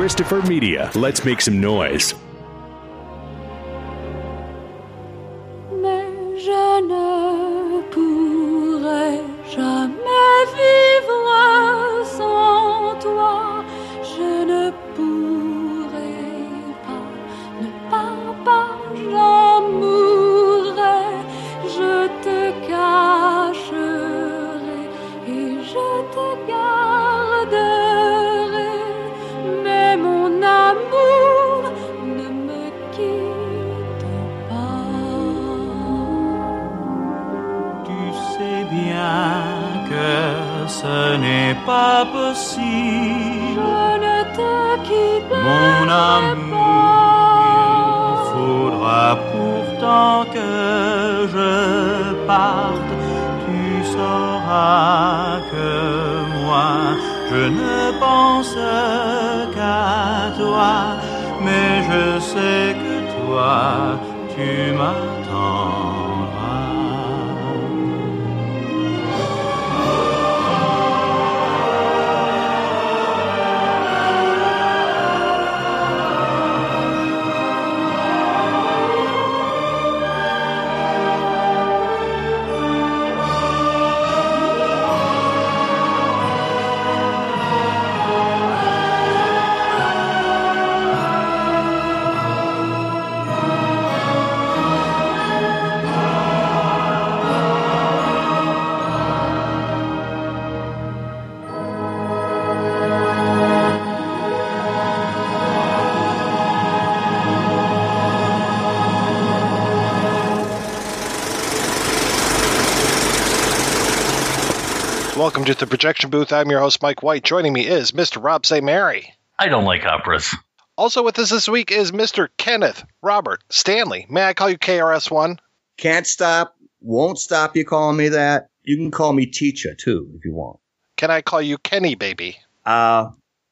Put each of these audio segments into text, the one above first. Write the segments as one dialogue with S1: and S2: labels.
S1: Christopher Media. Let's make some noise.
S2: Jamais vivre sans toi. Je ne pourrai
S3: ce n'est pas possible.
S2: Je ne te quitterai
S3: Mon amour, il faudra pourtant que je parte. Tu sauras que moi, je ne pense qu'à toi. Mais je sais que toi, tu m'attendras.
S4: Welcome to the projection booth. I'm your host, Mike White. Joining me is Mr. Rob St. Mary.
S5: I don't like operas.
S4: Also with us this week is Mr. Kenneth Robert Stanley. May I call you KRS1?
S6: Can't stop, won't stop you calling me that. You can call me Teacher too if you want.
S4: Can I call you Kenny Baby?
S6: Uh,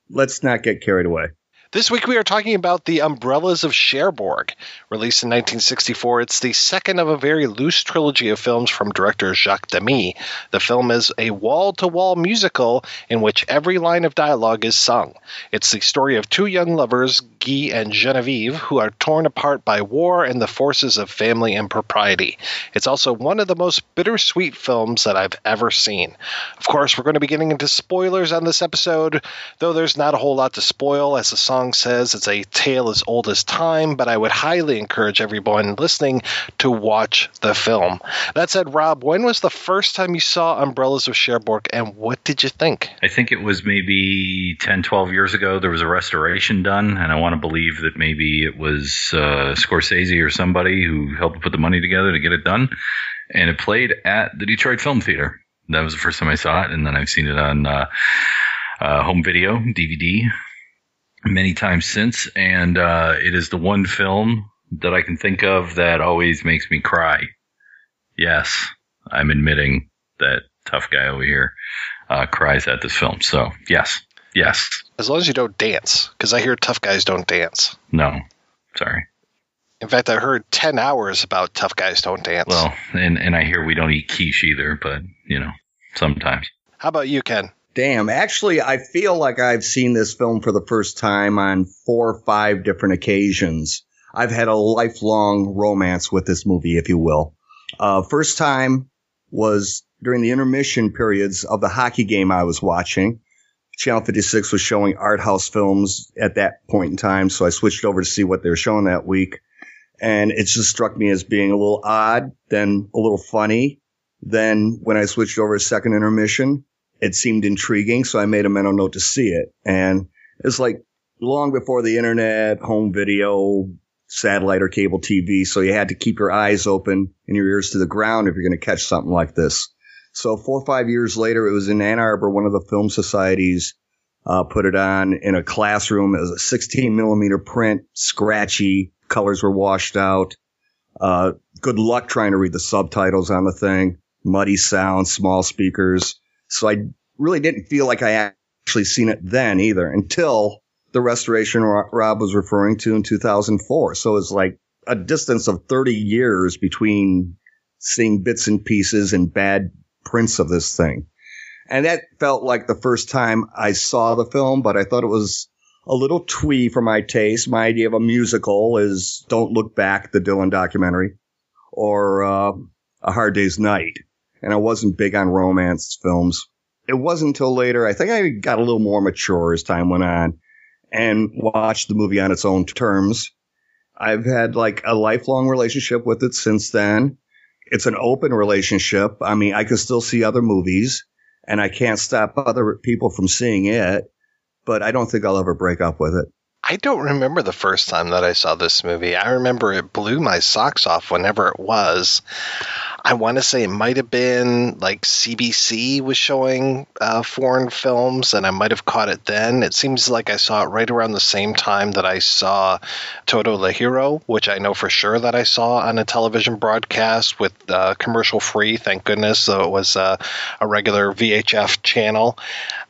S6: let's not get carried away.
S4: This week we are talking about The Umbrellas of Cherbourg. Released in 1964, it's the second of a very loose trilogy of films from director Jacques Demy. The film is a wall to wall musical in which every line of dialogue is sung. It's the story of two young lovers, Guy and Genevieve, who are torn apart by war and the forces of family and propriety. It's also one of the most bittersweet films that I've ever seen. Of course, we're going to be getting into spoilers on this episode, though there's not a whole lot to spoil. As the song says, it's a tale as old as time, but I would highly encourage everyone listening to watch the film. That said, Rob, when was the first time you saw Umbrellas of Cherbourg and what did you think?
S5: I think it was maybe 10, 12 years ago. There was a restoration done, and I want to believe that maybe it was uh, Scorsese or somebody who helped put the money together to get it done. And it played at the Detroit Film Theater. That was the first time I saw it, and then I've seen it on uh, uh, home video, DVD, many times since. And uh, it is the one film that I can think of that always makes me cry. Yes, I'm admitting that tough guy over here uh, cries at this film. So, yes, yes,
S4: As long as you don't dance, because I hear tough guys don't dance.
S5: no, sorry.
S4: In fact, I heard 10 hours about tough guys don't dance.
S5: Well, and, and I hear we don't eat quiche either, but, you know, sometimes.
S4: How about you, Ken?
S6: Damn, actually, I feel like I've seen this film for the first time on four or five different occasions. I've had a lifelong romance with this movie, if you will. Uh, first time was during the intermission periods of the hockey game I was watching. Channel 56 was showing art house films at that point in time, so I switched over to see what they were showing that week. And it just struck me as being a little odd, then a little funny. Then when I switched over to second intermission, it seemed intriguing, so I made a mental note to see it. And it's like long before the internet, home video, satellite or cable TV, so you had to keep your eyes open and your ears to the ground if you're going to catch something like this. So four or five years later, it was in Ann Arbor, one of the film societies uh, put it on in a classroom. It was a 16 millimeter print, scratchy, colors were washed out. Uh, good luck trying to read the subtitles on the thing. Muddy sound, small speakers. So I really didn't feel like I actually seen it then either until the restoration Rob was referring to in 2004. So it's like a distance of 30 years between seeing bits and pieces and bad prints of this thing. And that felt like the first time I saw the film, but I thought it was a little twee for my taste. My idea of a musical is Don't Look Back, the Dylan documentary, or uh, A Hard Day's Night. And I wasn't big on romance films. It wasn't until later, I think I got a little more mature as time went on and watched the movie on its own terms. I've had like a lifelong relationship with it since then. It's an open relationship. I mean, I can still see other movies and I can't stop other people from seeing it but I don't think I'll ever break up with it.
S4: I don't remember the first time that I saw this movie. I remember it blew my socks off whenever it was. I want to say it might have been like CBC was showing uh, foreign films, and I might have caught it then. It seems like I saw it right around the same time that I saw Toto le Héros, which I know for sure that I saw on a television broadcast with uh, commercial free. Thank goodness, so it was uh, a regular VHF channel.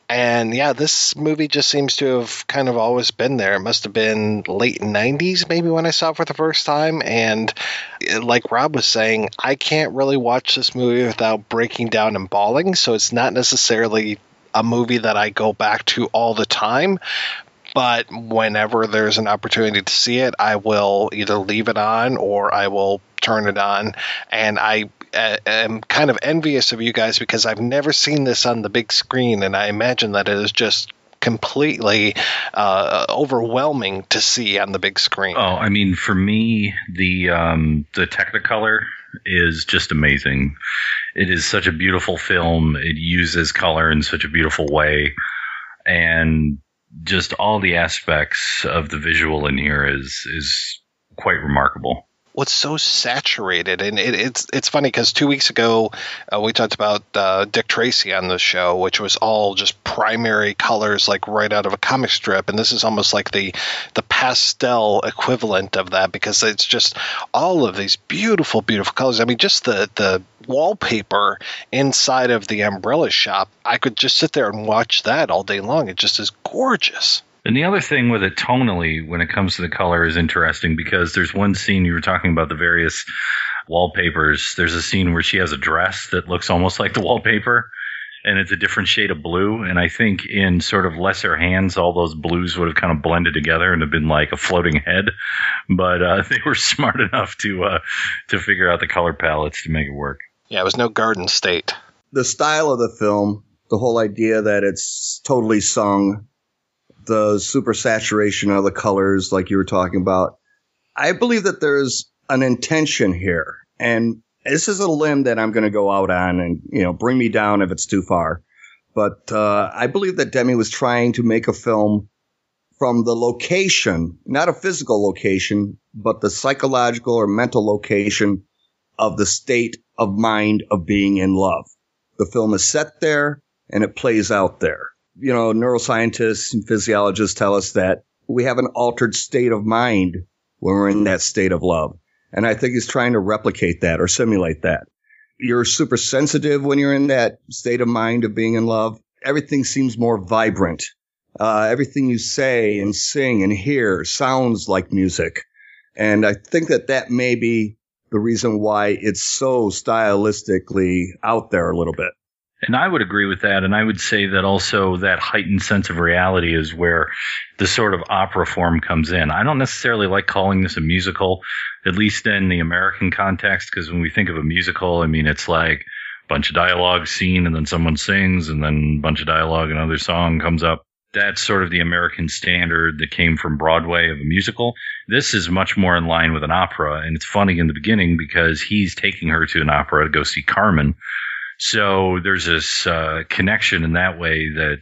S4: And yeah, this movie just seems to have kind of always been there. It must have been late 90s, maybe, when I saw it for the first time. And eh, like Rob was saying, I can't really watch this movie without breaking down and bawling. So it's not necessarily a movie that I go back to all the time. But whenever there's an opportunity to see it, I will either leave it on or I will turn it on. And I am kind of envious of you guys because I've never seen this on the big screen, and I imagine that it is just completely uh, overwhelming to see on the big screen.
S5: Oh, I mean, for me, the um, the Technicolor is just amazing. It is such a beautiful film. It uses color in such a beautiful way, and just all the aspects of the visual in here is is quite remarkable
S4: what's so saturated and it, it's it's funny because two weeks ago uh, we talked about uh, Dick Tracy on the show, which was all just primary colors, like right out of a comic strip, and this is almost like the the pastel equivalent of that because it's just all of these beautiful, beautiful colors. I mean, just the the wallpaper inside of the umbrella shop, I could just sit there and watch that all day long. It just is gorgeous.
S5: And the other thing with it tonally, when it comes to the color, is interesting because there's one scene you were talking about the various wallpapers. There's a scene where she has a dress that looks almost like the wallpaper, and it's a different shade of blue. And I think in sort of lesser hands, all those blues would have kind of blended together and have been like a floating head. But uh, they were smart enough to uh, to figure out the color palettes to make it work.
S4: Yeah, it was no Garden State.
S6: The style of the film, the whole idea that it's totally sung the super saturation of the colors, like you were talking about. I believe that there's an intention here, and this is a limb that I'm going to go out on, and you know, bring me down if it's too far. But uh, I believe that Demy was trying to make a film from the location, not a physical location, but the psychological or mental location of the state of mind of being in love. The film is set there and it plays out there you know, neuroscientists and physiologists tell us that we have an altered state of mind when we're in that state of love. And I think he's trying to replicate that or simulate that. You're super sensitive when you're in that state of mind of being in love. Everything seems more vibrant. Uh, everything you say and sing and hear sounds like music. And I think that that may be the reason why it's so stylistically out there a little bit.
S5: And I would agree with that. And I would say that also that heightened sense of reality is where the sort of opera form comes in. I don't necessarily like calling this a musical, at least in the American context, because when we think of a musical, I mean, it's like a bunch of dialogue scene and then someone sings and then a bunch of dialogue, and another song comes up. That's sort of the American standard that came from Broadway of a musical. This is much more in line with an opera. And it's funny in the beginning because he's taking her to an opera to go see Carmen so there's this uh, connection in that way that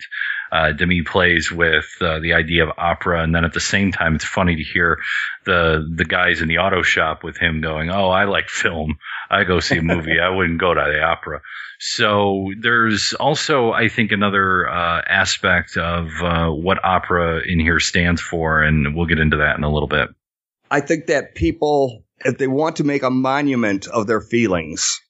S5: uh, Demy plays with uh, the idea of opera, and then at the same time, it's funny to hear the the guys in the auto shop with him going, "Oh, I like film. I go see a movie. I wouldn't go to the opera." So there's also, I think, another uh, aspect of uh, what opera in here stands for, and we'll get into that in a little bit.
S6: I think that people, if they want to make a monument of their feelings,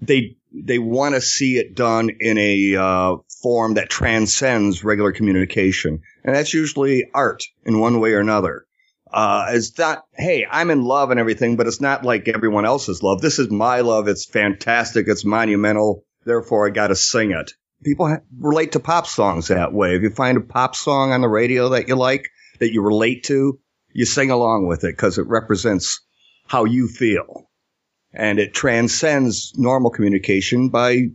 S6: they they want to see it done in a uh, form that transcends regular communication, and that's usually art in one way or another. Uh, it's not, hey, I'm in love and everything, but it's not like everyone else's love. This is my love. It's fantastic. It's monumental. Therefore, I got to sing it. People ha- relate to pop songs that way. If you find a pop song on the radio that you like, that you relate to, you sing along with it because it represents how you feel. And it transcends normal communication by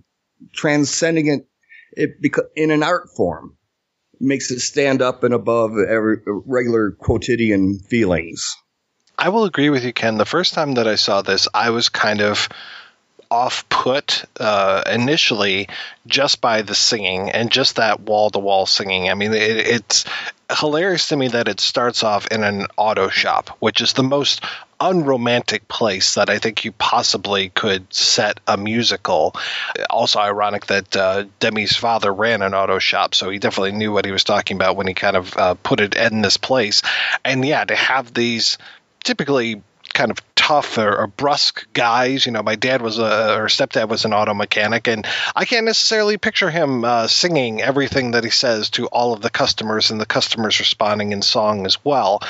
S6: transcending it, it in an art form. makes it stand up and above every regular quotidian feelings.
S4: I will agree with you, Ken. The first time that I saw this, I was kind of off put uh, initially just by the singing and just that wall to wall singing. I mean, it, it's hilarious to me that it starts off in an auto shop, which is the most unromantic place that I think you possibly could set a musical. Also, ironic that uh, Demy's father ran an auto shop, so he definitely knew what he was talking about when he kind of uh, put it in this place. And yeah, to have these typically kind of tough or, or, brusque guys. You know, my dad was a or stepdad was an auto mechanic, and I can't necessarily picture him uh, singing everything that he says to all of the customers, and the customers responding in song as well.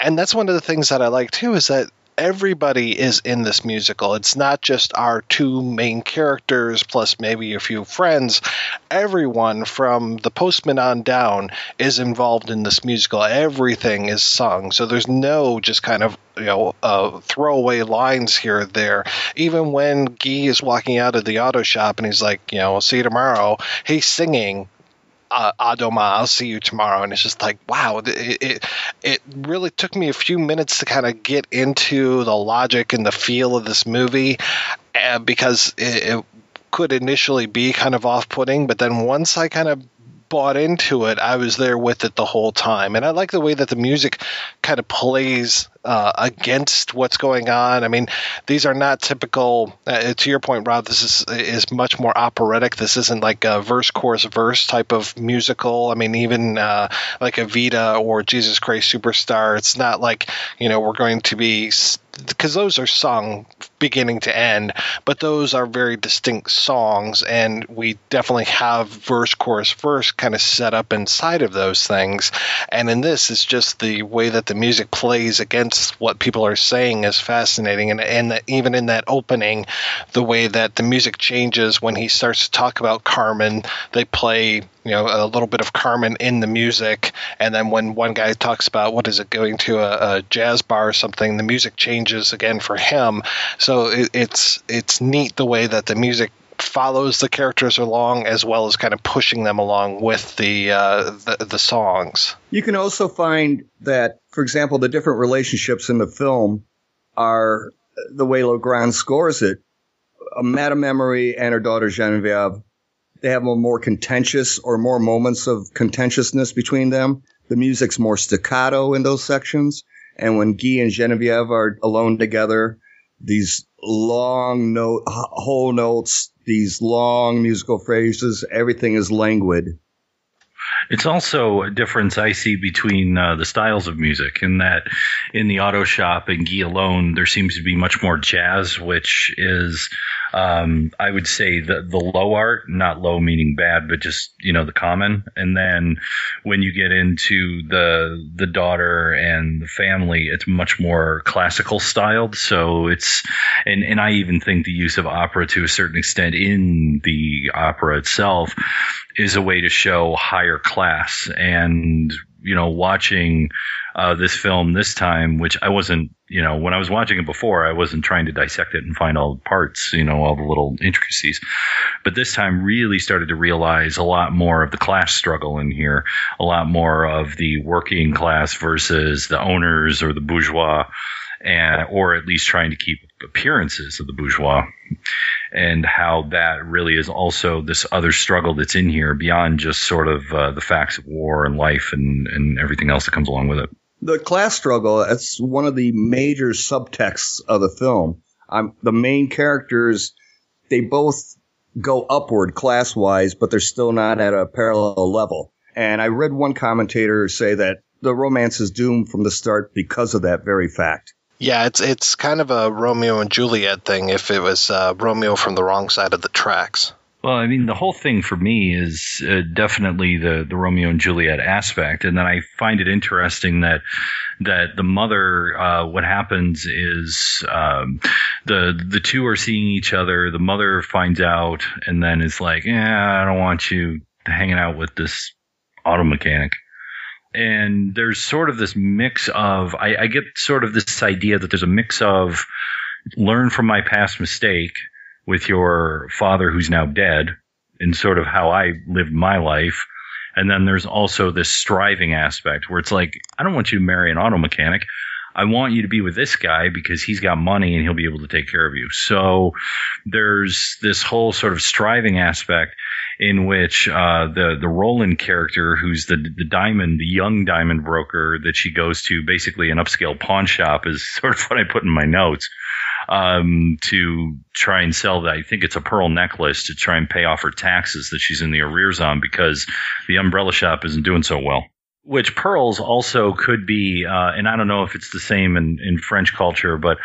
S4: And that's one of the things that I like too is that everybody is in this musical. It's not just our two main characters plus maybe a few friends. Everyone from the postman on down is involved in this musical. Everything is sung. So there's no just kind of you know uh, throwaway lines here or there. Even when Guy is walking out of the auto shop and he's like, you know, see you tomorrow. He's singing uh, Adoma, I'll see you tomorrow. And it's just like, wow, it, it, it really took me a few minutes to kind of get into the logic and the feel of this movie uh, because it, it could initially be kind of off putting. But then once I kind of bought into it, I was there with it the whole time. And I like the way that the music kind of plays uh, against what's going on. I mean, these are not typical. Uh, to your point, Rob, this is is much more operatic. This isn't like a verse, chorus, verse type of musical. I mean, even uh, like Evita or Jesus Christ Superstar, it's not like you know we're going to be because those are sung beginning to end, but those are very distinct songs, and we definitely have verse, chorus, verse kind of set up inside of those things. And in this, it's just the way that the music plays against what people are saying is fascinating, and and even in that opening, the way that the music changes when he starts to talk about Carmen, they play you know a little bit of Carmen in the music, and then when one guy talks about what is it going to a, a jazz bar or something, the music changes again for him. So it, it's it's neat the way that the music follows the characters along as well as kind of pushing them along with the, uh, the, the songs.
S6: You can also find that, for example, the different relationships in the film are the way Legrand scores it. Madame Emery and her daughter Genevieve, they have a more contentious or more moments of contentiousness between them. The music's more staccato in those sections. And when Guy and Genevieve are alone together, these long note, whole notes, these long musical phrases, everything is languid.
S5: It's also a difference I see between uh, the styles of music in that in the auto shop and Guy alone, there seems to be much more jazz, which is um, I would say the the low art, not low meaning bad, but just you know the common. And then when you get into the the daughter and the family, it's much more classical styled. So it's and and I even think the use of opera to a certain extent in the opera itself is a way to show higher class and you know watching uh, this film this time, which I wasn't, you know, when I was watching it before, I wasn't trying to dissect it and find all the parts, you know, all the little intricacies. But this time really started to realize a lot more of the class struggle in here, a lot more of the working class versus the owners or the bourgeois, and, or at least trying to keep appearances of the bourgeois and how that really is also this other struggle that's in here beyond just sort of uh, the facts of war and life and, and everything else that comes along with it
S6: the class struggle, that's one of the major subtexts of the film. The main characters, they both go upward class wise, but they're still not at a parallel level. And I read one commentator say that the romance is doomed from the start because of that very fact.
S4: Yeah, it's it's kind of a Romeo and Juliet thing if it was uh, Romeo from the wrong side of the tracks.
S5: Well, I mean, the whole thing for me is uh, definitely the the Romeo and Juliet aspect, and then I find it interesting that that the mother, uh, what happens is um, the the two are seeing each other. The mother finds out, and then is like, "Yeah, I don't want you hanging out with this auto mechanic." And there's sort of this mix of I, I get sort of this idea that there's a mix of learn from my past mistake with your father who's now dead and sort of how I lived my life. And then there's also this striving aspect where it's like, I don't want you to marry an auto mechanic. I want you to be with this guy because he's got money and he'll be able to take care of you. So there's this whole sort of striving aspect in which uh, the the Roland character, who's the the diamond, the young diamond broker that she goes to, basically an upscale pawn shop, is sort of what I put in my notes um, to try and sell that. I think it's a pearl necklace to try and pay off her taxes that she's in the arrears on because the umbrella shop isn't doing so well. Which pearls also could be, uh, and I don't know if it's the same in, in French culture, but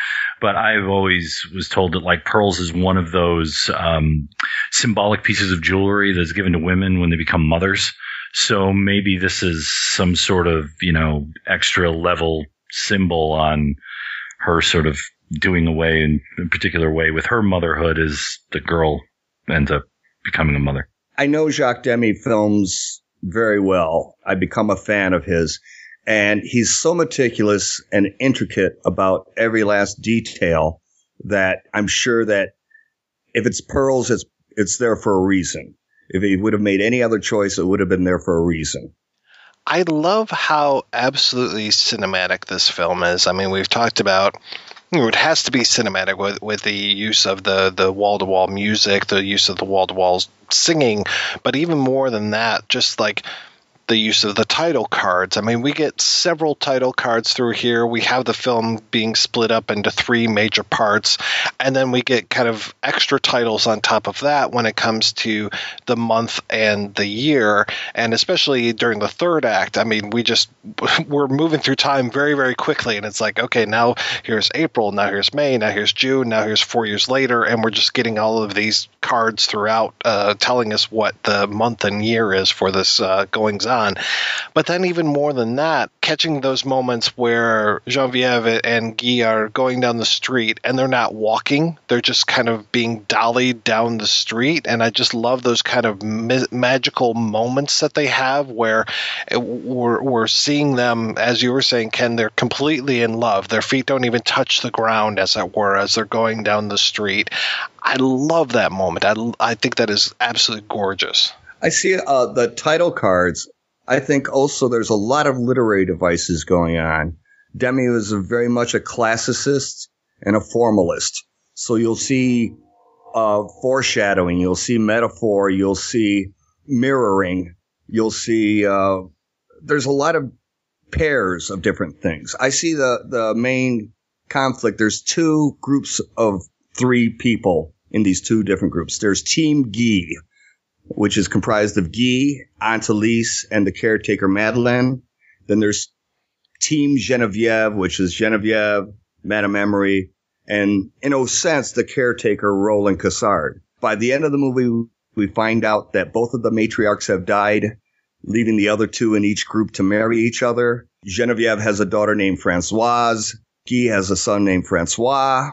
S5: but I've always was told that like pearls is one of those um, symbolic pieces of jewelry that's given to women when they become mothers. So maybe this is some sort of you know extra level symbol on her sort of doing away in a particular way with her motherhood as the girl ends up becoming a mother.
S6: I know Jacques Demy films very well. I become a fan of his. And he's so meticulous and intricate about every last detail that I'm sure that if it's pearls, it's, it's there for a reason. If he would have made any other choice, it would have been there for a reason.
S4: I love how absolutely cinematic this film is. I mean, we've talked about it has to be cinematic with, with the use of the the wall to wall music, the use of the wall to wall singing, but even more than that, just like the use of the title cards. I mean, we get several title cards through here. We have the film being split up into three major parts, and then we get kind of extra titles on top of that when it comes to the month and the year, and especially during the third act. I mean, we just we're moving through time very, very quickly, and it's like, okay, now here's April, now here's May, now here's June, now here's four years later, and we're just getting all of these cards throughout, uh, telling us what the month and year is for this uh, goings on on. But then, even more than that, catching those moments where Genevieve and Guy are going down the street and they're not walking, they're just kind of being dollied down the street. And I just love those kind of ma- magical moments that they have where it, we're, we're seeing them, as you were saying, Ken, they're completely in love. Their feet don't even touch the ground, as it were, as they're going down the street. I love that moment. I, I think that is absolutely gorgeous.
S6: I see uh, the title cards I think also there's a lot of literary devices going on. Demy was very much a classicist and a formalist. So you'll see uh, foreshadowing, you'll see metaphor, you'll see mirroring, you'll see uh, there's a lot of pairs of different things. I see the the main conflict. There's two groups of three people in these two different groups. There's Team Guy, which is comprised of Guy, Aunt Elise, and the caretaker Madeleine. Then there's Team Genevieve, which is Genevieve, Madame Emery, and in a sense, the caretaker Roland Cassard. By the end of the movie, we find out that both of the matriarchs have died, leaving the other two in each group to marry each other. Genevieve has a daughter named Francoise. Guy has a son named Francois.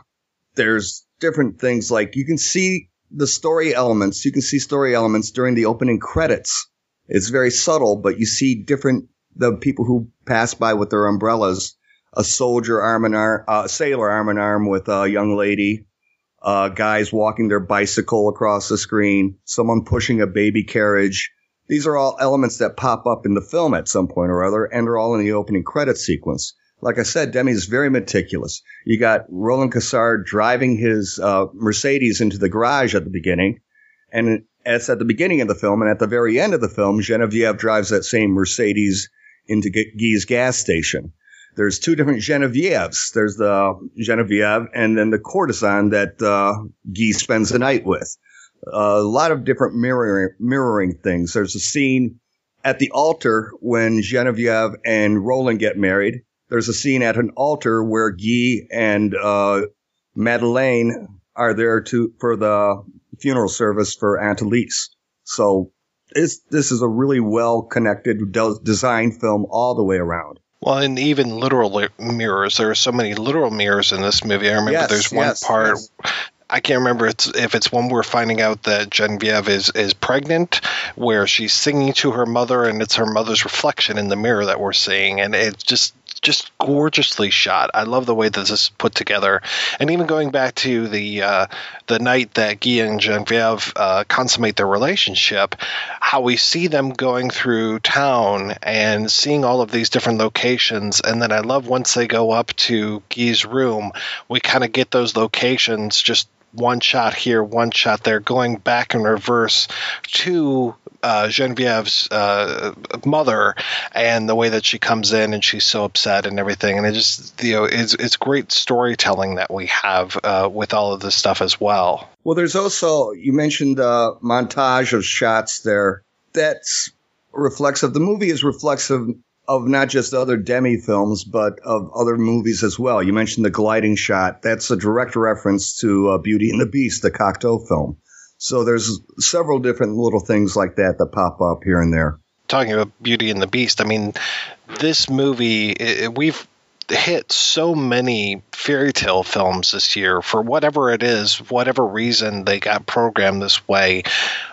S6: There's different things like you can see the story elements, you can see story elements during the opening credits. It's very subtle, but you see different, the people who pass by with their umbrellas, a soldier arm in arm, uh, sailor arm in arm with a young lady, uh, guys walking their bicycle across the screen, someone pushing a baby carriage. These are all elements that pop up in the film at some point or other and are all in the opening credit sequence like I said, Demy is very meticulous. You got Roland Cassard driving his uh, Mercedes into the garage at the beginning, and it's at the beginning of the film, and at the very end of the film, Genevieve drives that same Mercedes into Guy's gas station. There's two different Genevieves. There's the Genevieve and then the courtesan that uh, Guy spends the night with. A lot of different mirroring, mirroring things. There's a scene at the altar when Genevieve and Roland get married there's a scene at an altar where Guy and uh, Madeleine are there to for the funeral service for Aunt Elise. So this this is a really well connected, designed film all the way around.
S4: Well, and even literal mirrors. There are so many literal mirrors in this movie. I remember yes, there's one yes, part. Yes. I can't remember it's, if it's when we're finding out that Genevieve is is pregnant, where she's singing to her mother, and it's her mother's reflection in the mirror that we're seeing, and it's just just gorgeously shot. I love the way that this is put together, and even going back to the uh, the night that Guy and Genevieve uh, consummate their relationship, how we see them going through town and seeing all of these different locations, and then I love once they go up to Guy's room, we kind of get those locations just one shot here, one shot there, going back in reverse to uh, Genevieve's uh, mother and the way that she comes in and she's so upset and everything. And it just, you know, it's, it's great storytelling that we have uh, with all of this stuff as well.
S6: Well, there's also, you mentioned a montage of shots there. That's reflexive. The movie is reflexive of not just other Demy films, but of other movies as well. You mentioned the gliding shot. That's a direct reference to uh, Beauty and the Beast, the Cocteau film. So there's several different little things like that that pop up here and there.
S4: Talking about Beauty and the Beast, I mean, this movie, it, we've hit so many fairy tale films this year for whatever it is, whatever reason they got programmed this way.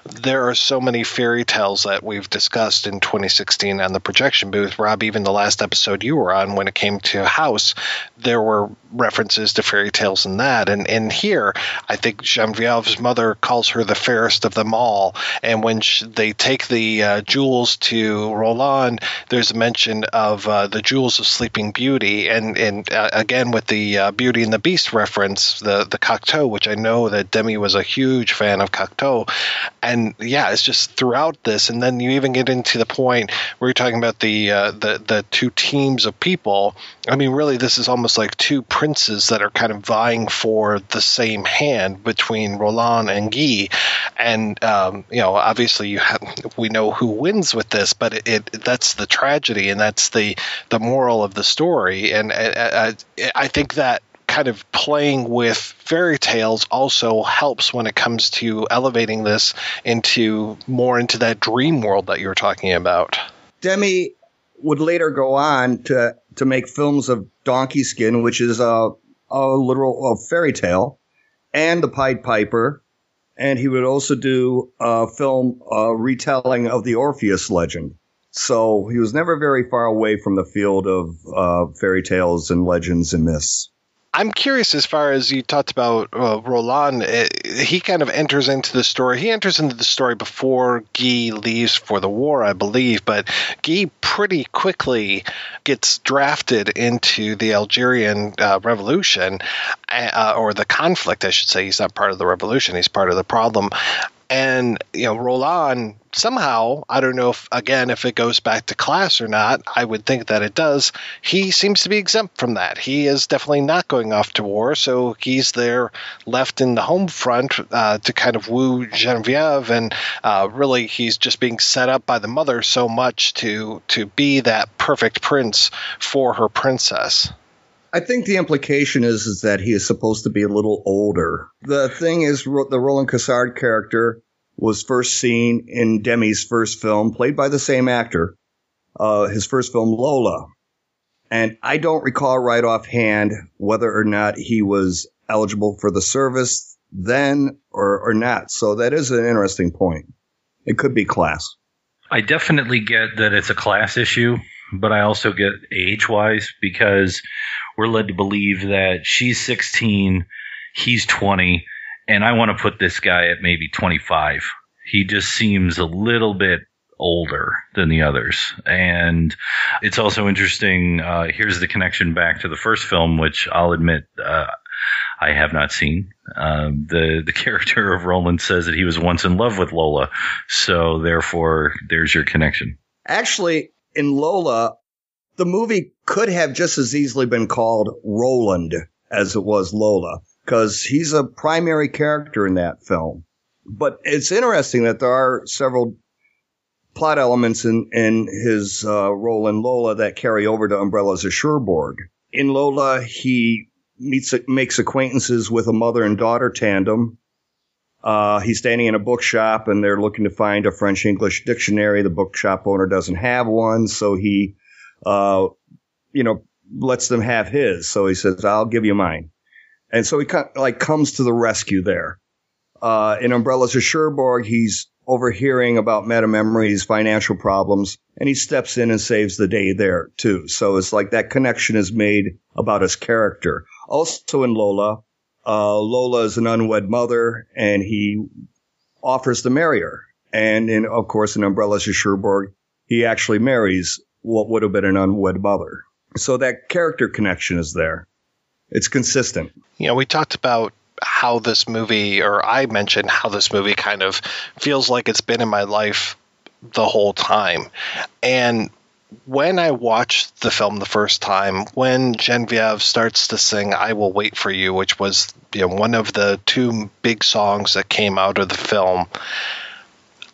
S4: There are so many fairy tales that we've discussed in 2016 on the projection booth. Rob, even the last episode you were on when it came to House, there were references to fairy tales in that. And, and here, I think Genevieve's mother calls her the fairest of them all. And when she, they take the uh, jewels to Roland, there's a mention of uh, the jewels of Sleeping Beauty. And, and uh, again, with the uh, Beauty and the Beast reference, the, the Cocteau, which I know that Demy was a huge fan of Cocteau. And yeah, it's just throughout this. And then you even get into the point where you're talking about the, uh, the, the two teams of people. I mean, really, this is almost like two princes that are kind of vying for the same hand between Roland and Guy. And um, you know, obviously, you have we know who wins with this, but it, it that's the tragedy and that's the the moral of the story. And uh, I, I think that kind of playing with fairy tales also helps when it comes to elevating this into more into that dream world that you were talking about.
S6: Demy would later go on to to make films of Donkey Skin, which is a, a literal a fairy tale, and The Pied Piper, and he would also do a film a retelling of the Orpheus legend. So he was never very far away from the field of uh, fairy tales and legends and myths.
S4: I'm curious as far as you talked about uh, Roland. Uh, he kind of enters into the story. He enters into the story before Guy leaves for the war, I believe. But Guy pretty quickly gets drafted into the Algerian uh, Revolution, uh, or the conflict, I should say. He's not part of the revolution; he's part of the problem. And you know, Roland somehow, I don't know if again if it goes back to class or not. I would think that it does. He seems to be exempt from that. He is definitely not going off to war, so he's there left in the home front uh, to kind of woo Genevieve, and uh, really he's just being set up by the mother so much to to be that perfect prince for her princess.
S6: I think the implication is is that he is supposed to be a little older. The thing is, the Roland Cassard character was first seen in Demy's first film, played by the same actor. Uh, his first film, Lola, and I don't recall right offhand whether or not he was eligible for the service then or, or not. So that is an interesting point. It could be class.
S5: I definitely get that it's a class issue, but I also get age wise because we're led to believe that she's 16, he's 20, and I want to put this guy at maybe 25. He just seems a little bit older than the others. And it's also interesting. Uh, here's the connection back to the first film, which I'll admit uh, I have not seen. Um, the the character of Roland says that he was once in love with Lola, so therefore there's your connection.
S6: Actually, in Lola, the movie could have just as easily been called Roland as it was Lola, because he's a primary character in that film. But it's interesting that there are several plot elements in, in his uh, role in Lola that carry over to Umbrellas of Cherbourg. In Lola, he meets makes acquaintances with a mother and daughter tandem. Uh, he's standing in a bookshop and they're looking to find a French English dictionary. The bookshop owner doesn't have one, so he uh, you know, lets them have his. So he says, I'll give you mine. And so he kind of, like comes to the rescue there. Uh, in Umbrellas of Cherbourg, he's overhearing about Madame Emery's financial problems, and he steps in and saves the day there too. So it's like that connection is made about his character. Also in Lola, uh, Lola is an unwed mother, and he offers to marry her. And in, of course, in Umbrellas of Cherbourg, he actually marries what would have been an unwed mother. So that character connection is there. It's consistent.
S4: You know, we talked about how this movie, or I mentioned how this movie kind of feels like it's been in my life the whole time. And when I watched the film the first time, when Genevieve starts to sing "I Will Wait for You," which was you know one of the two big songs that came out of the film,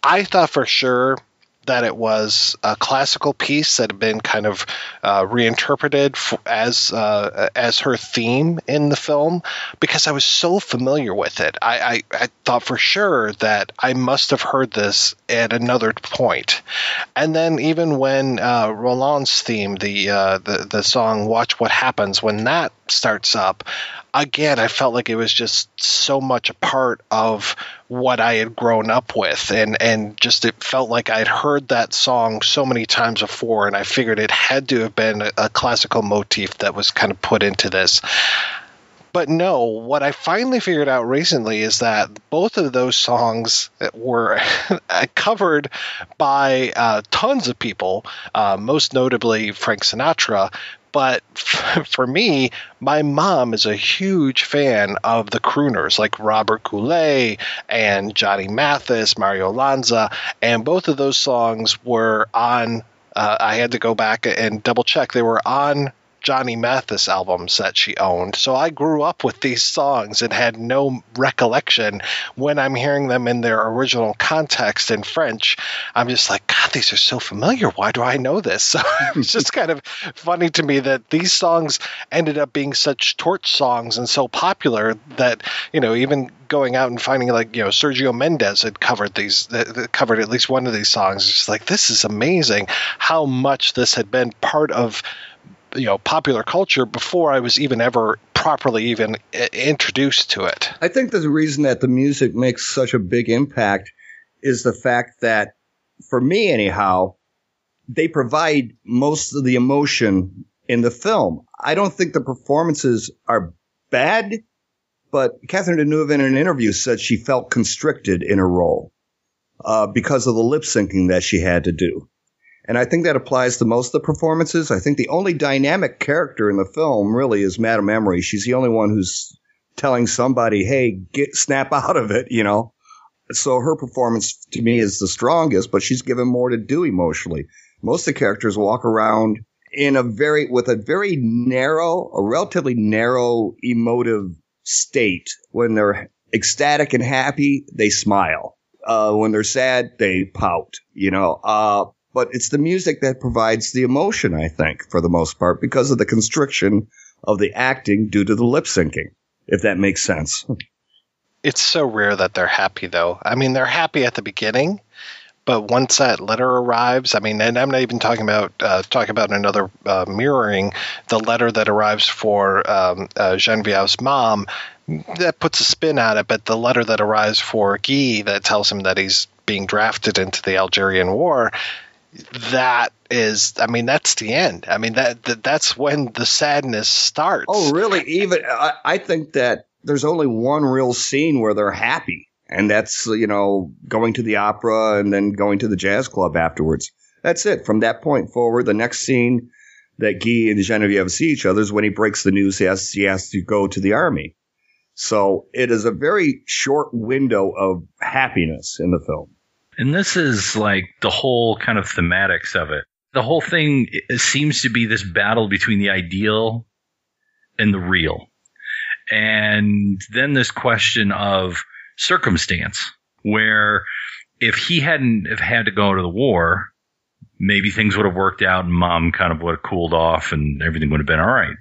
S4: I thought for sure that it was a classical piece that had been kind of uh, reinterpreted as uh, as her theme in the film because I was so familiar with it. I, I, I, thought for sure that I must have heard this at another point. And then even when uh, Roland's theme, the, uh, the the song "Watch What Happens," when that starts up, again, I felt like it was just so much a part of what I had grown up with, and and just it felt like I'd heard that song so many times before, and I figured it had to have been a, a classical motif that was kind of put into this. But no, what I finally figured out recently is that both of those songs were covered by uh, tons of people, uh, most notably Frank Sinatra, but for me, my mom is a huge fan of the crooners like Robert Goulet and Johnny Mathis, Mario Lanza, and both of those songs were on. Uh, I had to go back and double check. They were on Johnny Mathis albums that she owned. So I grew up with these songs and had no recollection when I'm hearing them in their original context in French. I'm just like, God, these are so familiar. Why do I know this? So it's just kind of funny to me that these songs ended up being such torch songs and so popular that, you know, even going out and finding like you know Sergio Mendes had covered these uh, uh, covered at least one of these songs. It's like this is amazing how much this had been part of you know popular culture before I was even ever properly even introduced to it.
S6: I think the reason that the music makes such a big impact is the fact that, for me anyhow, they provide most of the emotion in the film. I don't think the performances are bad, but Catherine Deneuve in an interview said she felt constricted in her role uh, because of the lip syncing that she had to do. And I think that applies to most of the performances. I think the only dynamic character in the film really is Madame Emery. She's the only one who's telling somebody, hey, get snap out of it, you know. So her performance to me is the strongest, but she's given more to do emotionally. Most of the characters walk around in a very with a very narrow, a relatively narrow emotive state. When they're ecstatic and happy, they smile. Uh, when they're sad, they pout. You know, uh, but it's the music that provides the emotion, I think, for the most part, because of the constriction of the acting due to the lip syncing, if that makes sense.
S4: It's so rare that they're happy, though. I mean, they're happy at the beginning, but once that letter arrives, I mean, and I'm not even talking about uh, talking about another uh, mirroring the letter that arrives for um, uh, Genevieve's mom. That puts a spin on it, but the letter that arrives for Guy that tells him that he's being drafted into the Algerian War that is i mean that's the end. I mean that, that that's when the sadness starts.
S6: Oh really? Even I, I, think that there's only one real scene where they're happy and that's you know going to the opera and then going to the jazz club afterwards. That's it. From that point forward the next scene that guy and genevieve see each other is when he breaks the news he has, he has to go to the army. So it is a very short window of happiness in the film
S5: and this is like the whole kind of thematics of it. The whole thing seems to be this battle between the ideal and the real. And then this question of circumstance, where if he hadn't have had to go to the war, maybe things would have worked out and mom kind of would have cooled off and everything would have been all right.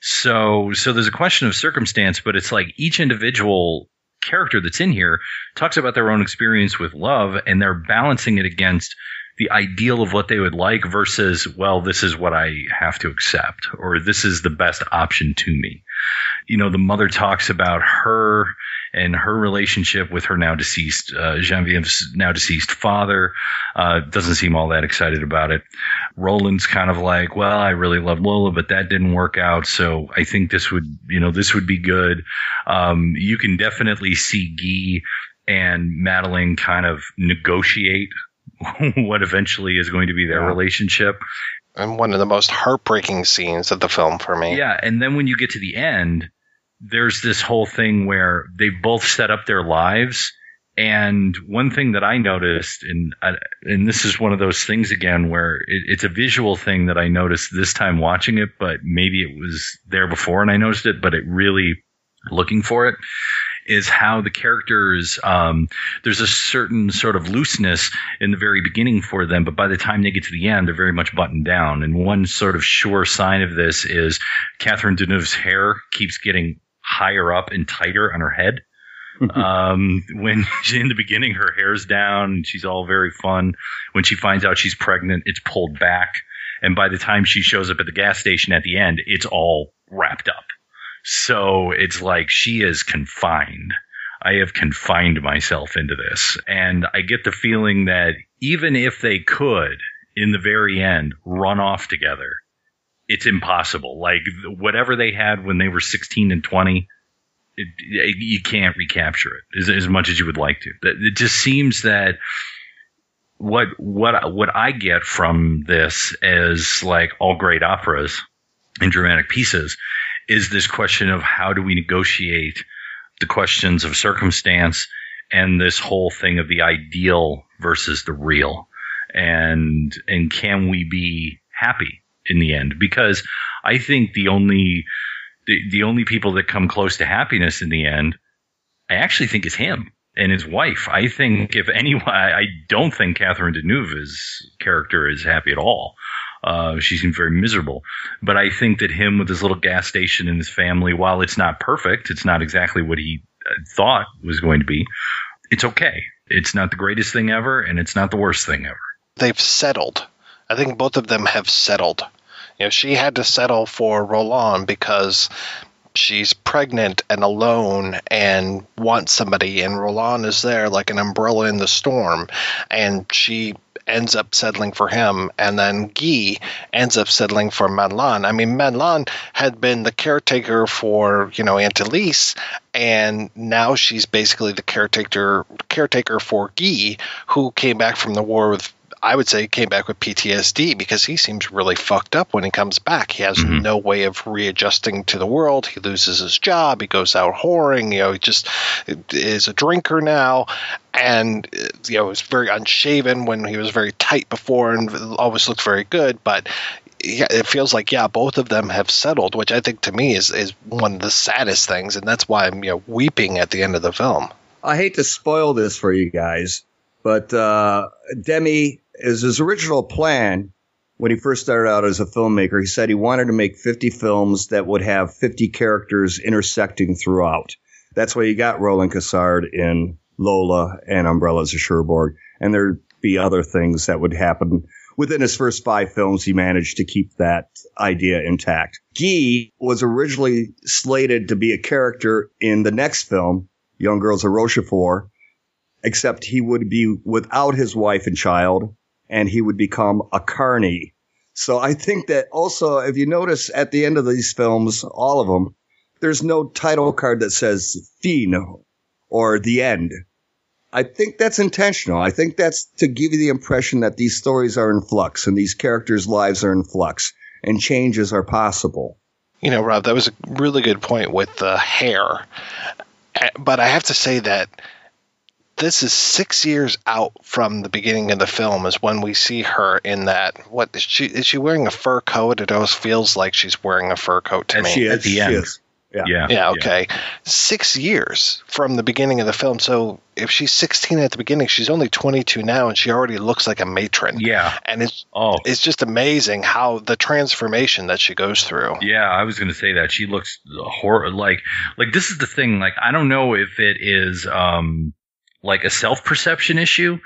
S5: So, so there's a question of circumstance, but it's like each individual character that's in here talks about their own experience with love and they're balancing it against the ideal of what they would like versus, well, this is what I have to accept or this is the best option to me. you know, the mother talks about her and her relationship with her now deceased uh, Genevieve's now deceased father. Uh, doesn't seem all that excited about it. Roland's kind of like, well, I really love Lola, but that didn't work out. So I think this would, you know, this would be good. Um, you can definitely see Guy and Madeline kind of negotiate what eventually is going to be their
S6: Yeah.
S5: relationship.
S4: And one of the most heartbreaking scenes of the film for me.
S5: Yeah, and then when you get to the end, there's this whole thing where they've both set up their lives. And one thing that I noticed, and I, and this is one of those things again where it, it's a visual thing that I noticed this time watching it, but maybe it was there before and I noticed it, but it really looking for it is how the characters um, there's a certain sort of looseness in the very beginning for them, but by the time they get to the end, they're very much buttoned down. And one sort of sure sign of this is Catherine Deneuve's hair keeps getting higher up and tighter on her head. um, when she, in the beginning her hair's down and she's all very fun. When she finds out she's pregnant, it's pulled back. And by the time she shows up at the gas station at the end, it's all wrapped up. So it's like she is confined. I have confined myself into this. And I get the feeling that even if they could, in the very end, run off together, it's impossible. Like whatever they had when they were 16 and 20, it, it- you can't recapture it as, as much as you would like to. It just seems that what what what I get from this as like all great operas and dramatic pieces is this question of how do we negotiate the questions of circumstance and this whole thing of the ideal versus the real and and can we be happy in the end because i think the only the, the only people that come close to happiness in the end i actually think is him and his wife i think if anyone i don't think catherine deneuve's character is happy at all uh, she seems very miserable but I think that him with his little gas station and his family, while it's not perfect, it's not exactly what he uh, thought was going to be. It's okay. It's not the greatest thing ever, and it's not the worst thing ever.
S4: They've settled. I think both of them have settled. You know, she had to settle for Roland because she's pregnant and alone and wants somebody, and Roland is there like an umbrella in the storm, and she ends up settling for him, and then Guy ends up settling for Madeleine. I mean, Madeleine had been the caretaker for you know Aunt Elise, and now she's basically the caretaker caretaker for Guy, who came back from the war with. I would say he came back with PTSD because he seems really fucked up when he comes back. He has
S5: Mhm.
S4: no way of readjusting to the world. He loses his job. He goes out whoring. You know, he just is a drinker now, and you know, was very unshaven when he was very tight before, and always looked very good. But yeah, it feels like yeah, both of them have settled, which I think to me is is one of the saddest things, and that's why I'm you know weeping at the end of the film.
S6: I hate to spoil this for you guys, but uh, Demy is his original plan when he first started out as a filmmaker. He said he wanted to make 50 films that would have 50 characters intersecting throughout. That's why you got Roland Cassard in Lola and Umbrellas of Cherbourg, and there'd be other things that would happen. Within his first five films, he managed to keep that idea intact. Guy was originally slated to be a character in the next film, Young Girls of Rochefort, except he would be without his wife and child, and he would become a carny. So I think that also, if you notice at the end of these films, all of them, there's no title card that says fin or the end. I think that's intentional. I think that's to give you the impression that these stories are in flux and these characters' lives are in flux and changes are possible.
S4: You know, Rob, that was a really good point with the hair. Uh, But I have to say that this is six years out from the beginning of the film is when we see her in that what is she is she wearing a fur coat? It always feels like she's wearing a fur coat to
S6: And
S4: me.
S6: she is.
S5: At the
S6: she
S5: end.
S6: is. Yeah.
S5: Yeah.
S4: yeah, okay. Six years from the beginning of the film. So if she's 16 at the beginning, she's only 22 now, and she already looks like a matron.
S5: Yeah.
S4: And it's
S5: Oh,
S4: it's just amazing how the transformation that she goes through.
S5: Yeah, I was going to say that she looks hor like like this is the thing. Like I don't know if it is um like a self perception issue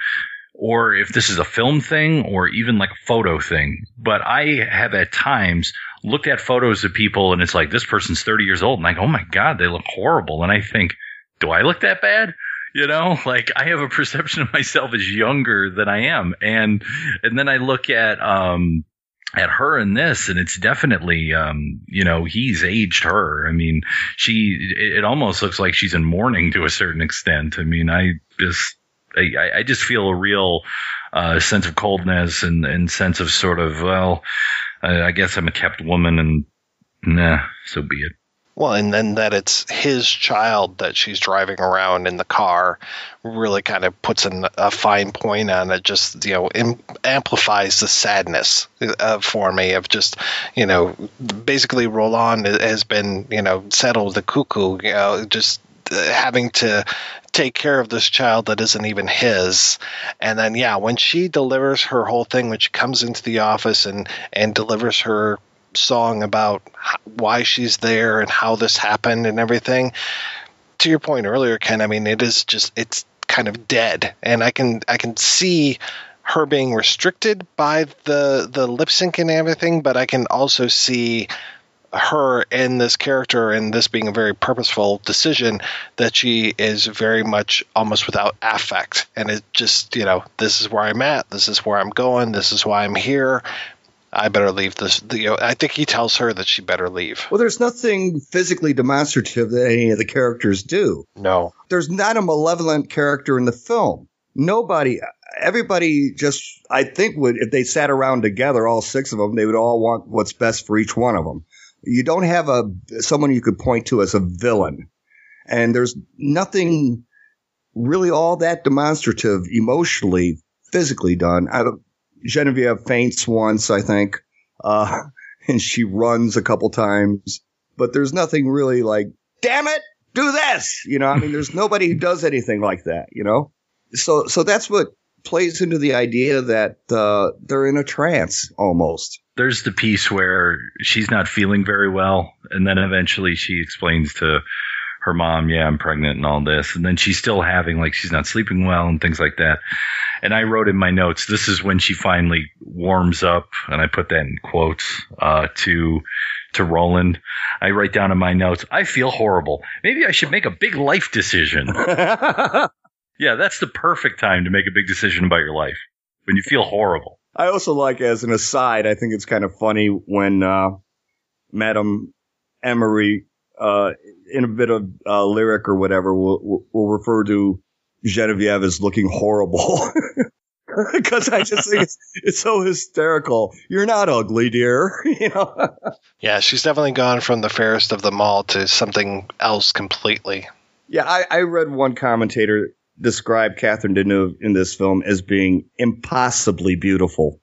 S5: or if this is a film thing or even like a photo thing. But I have at times looked at photos of people and it's like this person's 30 years old and go, oh my god, they look horrible, and I think, do I look that bad? You know, like I have a perception of myself as younger than I am, and and then I look at um at her in this and it's definitely um you know he's aged her. I mean she it, almost looks like she's in mourning to a certain extent. I mean i just i i just feel a real uh sense of coldness and and sense of sort of well I guess i'm a kept woman and nah so be it
S4: Well, and then that it's his child that she's driving around in the car really kind of puts an, a fine point on it. Just you know, am, amplifies the sadness uh, for me of just you know, basically Roland has been you know settled the cuckoo. You know, just uh, having to take care of this child that isn't even his and then yeah when she delivers her whole thing when she comes into the office and and delivers her song about why she's there and how this happened and everything. To your point earlier, Ken, I mean, it is just it's kind of dead, and I can I can see her being restricted by the the lip sync and everything, but I can also see her in this character and this being a very purposeful decision that she is very much almost without affect. And it just you know this is where i'm at. This is where i'm going. This is why i'm here I better leave this. The, you know, I think he tells her that she better leave.
S6: Well, there's nothing physically demonstrative that any of the characters do.
S4: No.
S6: There's not a malevolent character in the film. Nobody, everybody just, I think would, if they sat around together, all six of them, they would all want what's best for each one of them. You don't have a, someone you could point to as a villain. And there's nothing really all that demonstrative emotionally, physically done. I don't, Genevieve faints once, I think, uh, and she runs a couple times, but there's nothing really like, damn it, do this. You know, I mean, there's nobody who does anything like that, you know? So, so that's what plays into the idea that, uh, they're in a trance almost.
S5: there's the piece where she's not feeling very well, and then eventually she explains to her mom, "Yeah, I'm pregnant and all this," and then she's still having like she's not sleeping well and things like that. And I wrote in my notes, this is when she finally warms up, and I put that in quotes uh, to to Roland. I write down in my notes, I feel horrible. Maybe I should make a big life decision. yeah, that's the perfect time to make a big decision about your life when you feel horrible.
S6: I also like, as an aside, I think it's kind of funny when uh, Madame Emery, uh, in a bit of uh, lyric or whatever, will, will, will refer to Genevieve is looking horrible. Because I just think it's, it's so hysterical. You're not ugly, dear. you know.
S4: Yeah, she's definitely gone from the fairest of them all to something else completely.
S6: Yeah, I, I read one commentator describe Catherine Deneuve in this film as being impossibly beautiful.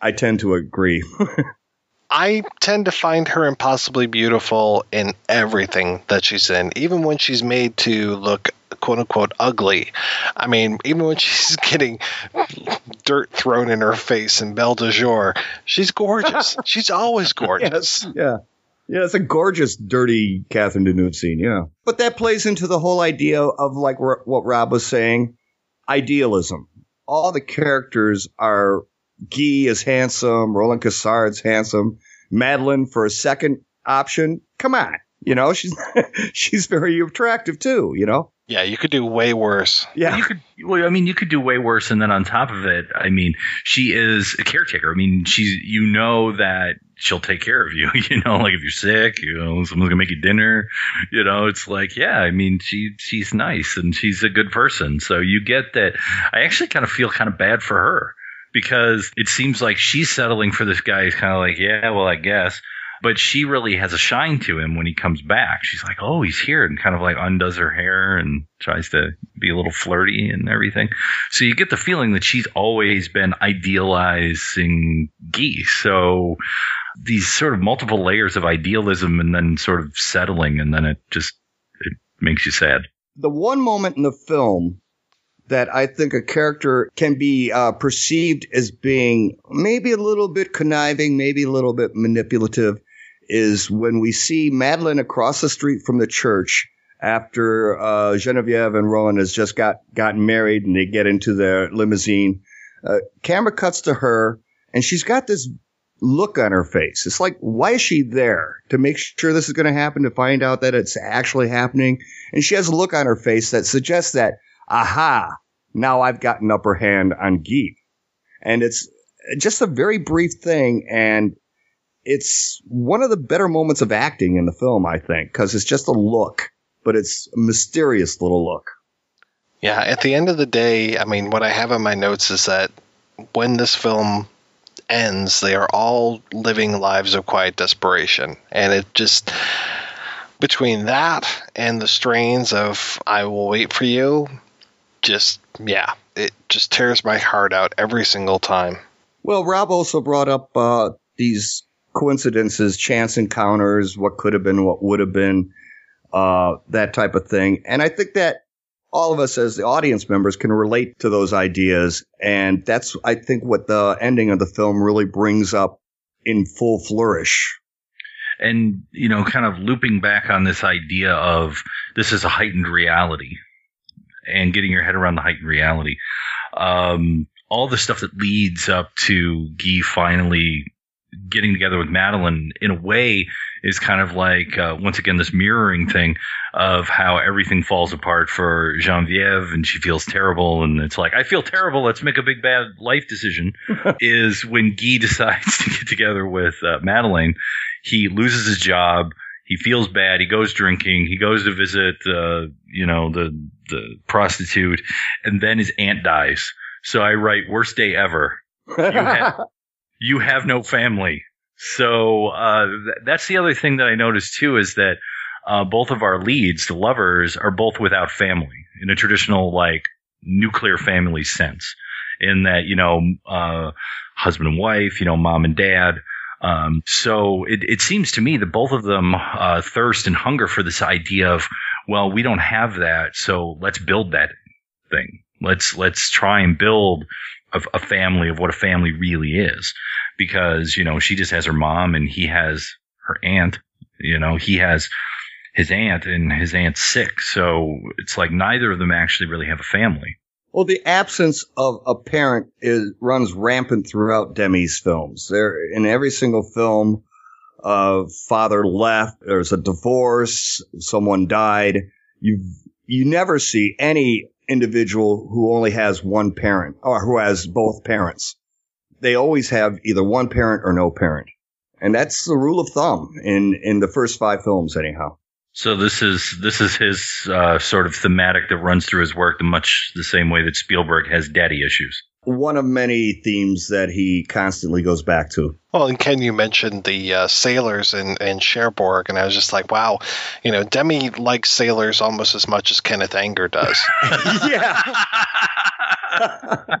S6: I tend to agree.
S4: I tend to find her impossibly beautiful in everything that she's in, even when she's made to look quote unquote ugly. I mean, even when she's getting dirt thrown in her face in Belle de Jour, she's gorgeous. she's always gorgeous.
S6: yeah. Yeah, it's a gorgeous, dirty Catherine Deneuve scene, yeah. But that plays into the whole idea of like r- what Rob was saying, idealism. All the characters are Guy is handsome, Roland Cassard's handsome, Madeleine for a second option. Come on, you know she's she's very attractive too. You know,
S4: Yeah, you could do way worse.
S6: yeah,
S5: You could, well, I mean, you could do way worse, and then on top of it, I mean, she is a caretaker. I mean, she's, you know, that she'll take care of you. You know, like if you're sick, you know, someone's gonna make you dinner. You know, it's like, yeah, I mean, she she's nice and she's a good person. So you get that. I actually kind of feel kind of bad for her because it seems like she's settling for this guy. He's kind of like, yeah, well, I guess. But she really has a shine to him when he comes back. She's like, oh, he's here, and kind of like undoes her hair and tries to be a little flirty and everything. So you get the feeling that she's always been idealizing Guy. So these sort of multiple layers of idealism and then sort of settling, and then it just it makes you sad.
S6: the one moment in the film that I think a character can be uh, perceived as being maybe a little bit conniving, maybe a little bit manipulative, is when we see Madeleine across the street from the church after uh, Genevieve and Roland has just got gotten married and they get into their limousine. Uh, camera cuts to her, and she's got this look on her face. It's like, why is she there? To make sure this is going to happen, to find out that it's actually happening. And she has a look on her face that suggests that, aha, now I've got an upper hand on Guy. And it's just a very brief thing. And it's one of the better moments of acting in the film, I think, because it's just a look, but it's a mysterious little look.
S4: Yeah, at the end of the day, I mean, what I have in my notes is that when this film ends, they are all living lives of quiet desperation. And it just, between that and the strains of I Will Wait for You, just, yeah, it just tears my heart out every single time.
S6: Well, Rob also brought up uh, these coincidences, chance encounters, what could have been, what would have been, uh, that type of thing. And I think that all of us as the audience members can relate to those ideas. And that's, I think, what the ending of the film really brings up in full flourish.
S5: And, you know, kind of looping back on this idea of this is a heightened reality and getting your head around the heightened reality. Um, all the stuff that leads up to Guy finally getting together with Madeleine in a way is kind of like uh, once again this mirroring thing of how everything falls apart for Genevieve and she feels terrible. And it's like I feel terrible. Let's make a big bad life decision is when Guy decides to get together with uh, Madeleine he loses his job. He feels bad. He goes drinking. He goes to visit uh, you know the the prostitute. And then his aunt dies. So I write worst day ever. You you have no family so uh, th- that's the other thing that I noticed too is that uh, both of our leads, the lovers, are both without family in a traditional like nuclear family sense. In that you know, uh, husband and wife, you know, mom and dad. Um, so it, it seems to me that both of them uh, thirst and hunger for this idea of, well, we don't have that, so let's build that thing. Let's let's try and build a, a family of what a family really is because you know she just has her mom and he has her aunt you know he has his aunt and his aunt's sick so it's like neither of them actually really have a family
S6: Well, the absence of a parent is runs rampant throughout Demy's films. There, in every single film, uh, father left. There's a divorce. Someone died. You you never see any individual who only has one parent or who has both parents. They always have either one parent or no parent, and that's the rule of thumb in in the first five films, anyhow.
S5: so this is this is his uh, sort of thematic that runs through his work much the same way that Spielberg has daddy issues
S6: One of many themes that he constantly goes back to.
S4: Well, and Ken, you mentioned the uh, sailors in, in Cherbourg, and I was just like, wow, you know, Demy likes sailors almost as much as Kenneth Anger does.
S6: yeah.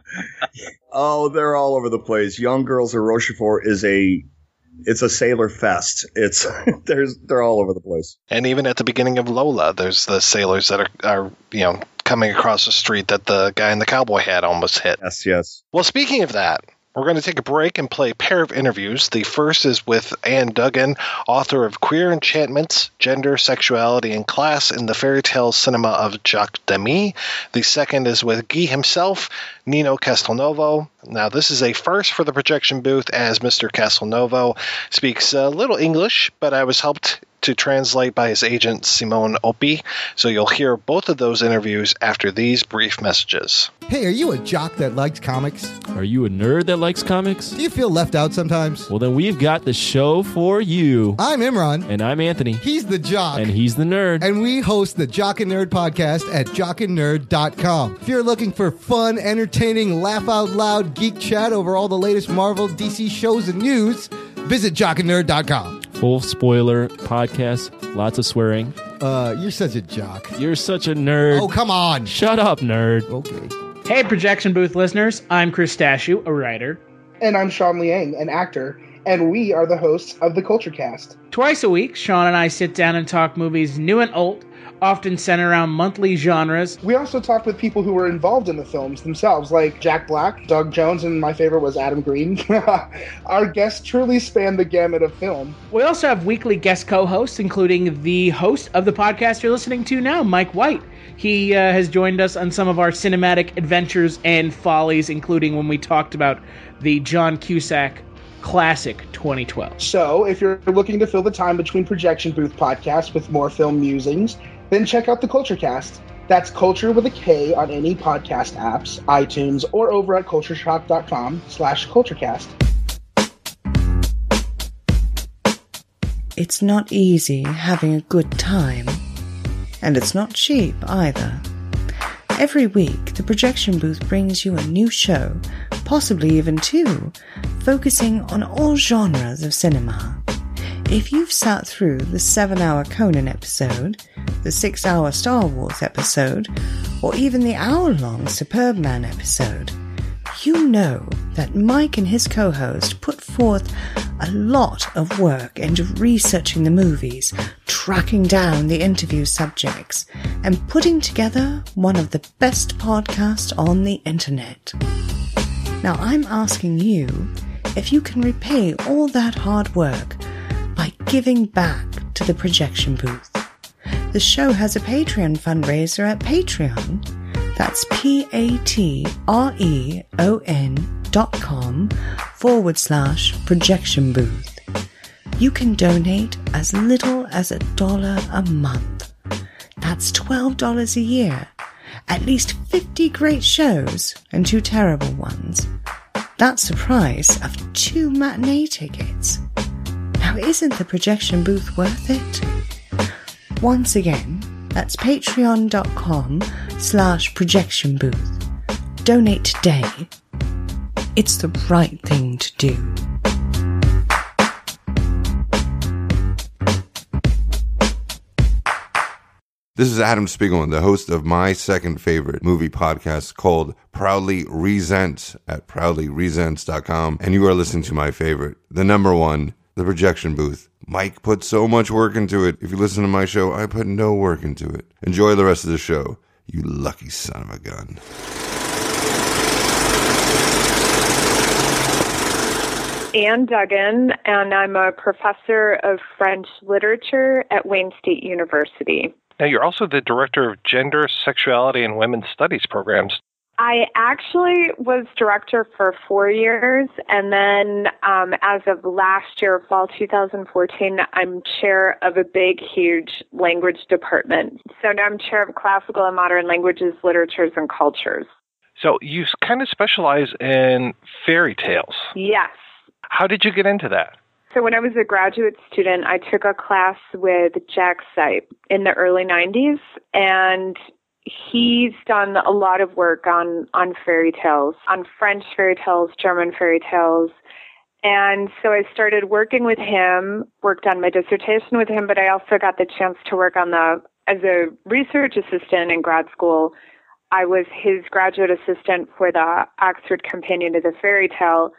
S6: oh, they're all over the place. Young Girls of Rochefort is a it's a sailor fest. It's there's they're all over the place.
S4: and even at the beginning of Lola, there's the sailors that are, are, you know, coming across the street that the guy in the cowboy hat almost hit.
S6: Yes, yes.
S4: Well, speaking of that, we're going to take a break and play a pair of interviews. The first is with Anne Duggan, author of Queer Enchantments, Gender, Sexuality, and Class in the Fairy Tale Cinema of Jacques Demy. The second is with Guy himself, Nino Castelnuovo. Now, this is a first for the projection booth as Mr. Castelnuovo speaks a little English, but I was helped to translate by his agent Simone Oppi. So you'll hear both of those interviews after these brief messages.
S7: Hey, are you a jock that likes comics?
S8: Are you a nerd that likes comics?
S7: Do you feel left out sometimes?
S8: Well, then we've got the show for you.
S7: I'm Imran.
S8: And I'm Anthony.
S7: He's the jock.
S8: And he's the nerd.
S7: And we host the Jock and Nerd podcast at jockandnerd.com. If you're looking for fun, entertaining, laugh out loud geek chat over all the latest Marvel, DC shows, and news, visit jockandnerd.com.
S8: Full spoiler podcast, lots of swearing.
S7: Uh, you're such a jock.
S8: You're such a nerd.
S7: Oh, come on.
S8: Shut up, nerd.
S7: Okay.
S9: Hey, projection booth listeners. I'm Chris Stashu, a writer.
S10: And I'm Sean Liang, an actor, and we are the hosts of the Culture Cast.
S9: Twice a week, Sean and I sit down and talk movies new and old, often centered around monthly genres.
S10: We also talked with people who were involved in the films themselves, like Jack Black, Doug Jones, and my favorite was Adam Green. Our guests truly span the gamut of film.
S9: We also have weekly guest co hosts, including the host of the podcast you're listening to now, Mike White. He uh, has joined us on some of our cinematic adventures and follies, including when we talked about the John Cusack Classic 2012.
S10: So, if you're looking to fill the time between projection booth podcasts with more film musings, then check out the Culture Cast. That's culture with a K on any podcast apps, iTunes, or over at cultureshock.com slash culturecast.
S11: It's not easy having a good time. And it's not cheap either. Every week, the projection booth brings you a new show, possibly even two, focusing on all genres of cinema. If you've sat through the seven hour Conan episode, the six hour Star Wars episode, or even the hour long Superbman episode, you know that Mike and his co host put forth a lot of work into researching the movies, tracking down the interview subjects, and putting together one of the best podcasts on the internet. Now I'm asking you if you can repay all that hard work by giving back to the projection booth. The show has a Patreon fundraiser at Patreon. That's P A T R E O N dot com forward slash projection booth. You can donate as little as a dollar a month. That's $12 a year. At least 50 great shows and two terrible ones. That's the price of two matinee tickets. Now, isn't the projection booth worth it? Once again, that's patreon.com slash projection booth. Donate today. It's the right thing to do.
S12: This is Adam Spiegelman, the host of my second favorite movie podcast called Proudly Resent at proudlyresents.com. And you are listening to my favorite, the number one, The Projection Booth. Mike put so much work into it. If you listen to my show, I put no work into it. Enjoy the rest of the show, you lucky son of a gun.
S13: Anne Duggan, and I'm a professor of French literature at Wayne State University.
S4: Now, you're also the director of Gender, Sexuality, and Women's Studies programs.
S13: I actually was director for four years, and then um, as of last year, fall 2014, I'm chair of a big, huge language department. So now I'm chair of classical and modern languages, literatures, and cultures.
S4: So you kind of specialize in fairy tales.
S13: Yes.
S4: How did you get into that?
S13: So when I was a graduate student, I took a class with Jack Zipes in the early 90s, and he's done a lot of work on on fairy tales, on French fairy tales, German fairy tales. And so I started working with him, worked on my dissertation with him, but I also got the chance to work on the as a research assistant in grad school. I was his graduate assistant for the Oxford Companion to the Fairy Tale.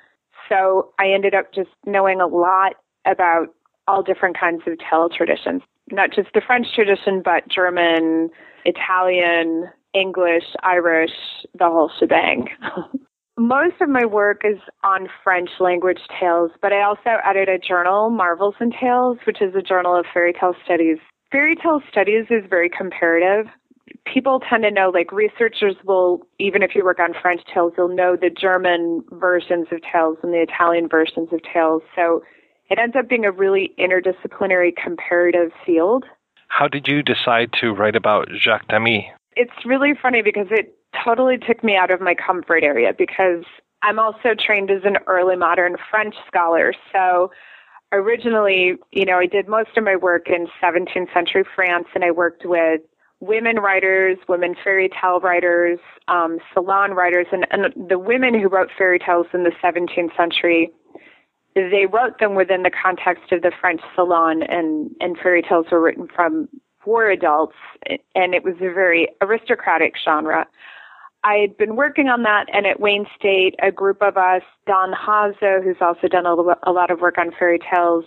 S13: So I ended up just knowing a lot about all different kinds of tale traditions, not just the French tradition, but German, Italian, English, Irish, the whole shebang. Most of my work is on French language tales, but I also edit a journal, Marvels and Tales, which is a journal of fairy tale studies. Fairy tale studies is very comparative. People tend to know, like researchers will, even if you work on French tales, you'll know the German versions of tales and the Italian versions of tales. So it ends up being a really interdisciplinary comparative field.
S4: How did you decide to write about Jacques Demy?
S13: It's really funny because it totally took me out of my comfort area because I'm also trained as an early modern French scholar. So originally, you know, I did most of my work in 17th century France and I worked with women writers, women fairy tale writers, um, salon writers, and, and the women who wrote fairy tales in the 17th century they wrote them within the context of the French salon, and, and fairy tales were written from for adults, and it was a very aristocratic genre. I had been working on that, and at Wayne State, a group of us, Don Haase, who's also done a, a lot of work on fairy tales,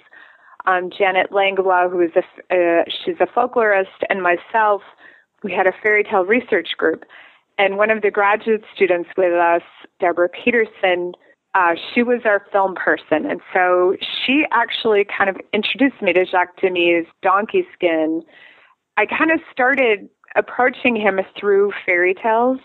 S13: um, Janet Langlois, who is a uh, she's a folklorist, and myself, we had a fairy tale research group. And one of the graduate students with us, Deborah Peterson, uh, she was our film person. And so she actually kind of introduced me to Jacques Demy's Donkey Skin. I kind of started approaching him through fairy tales,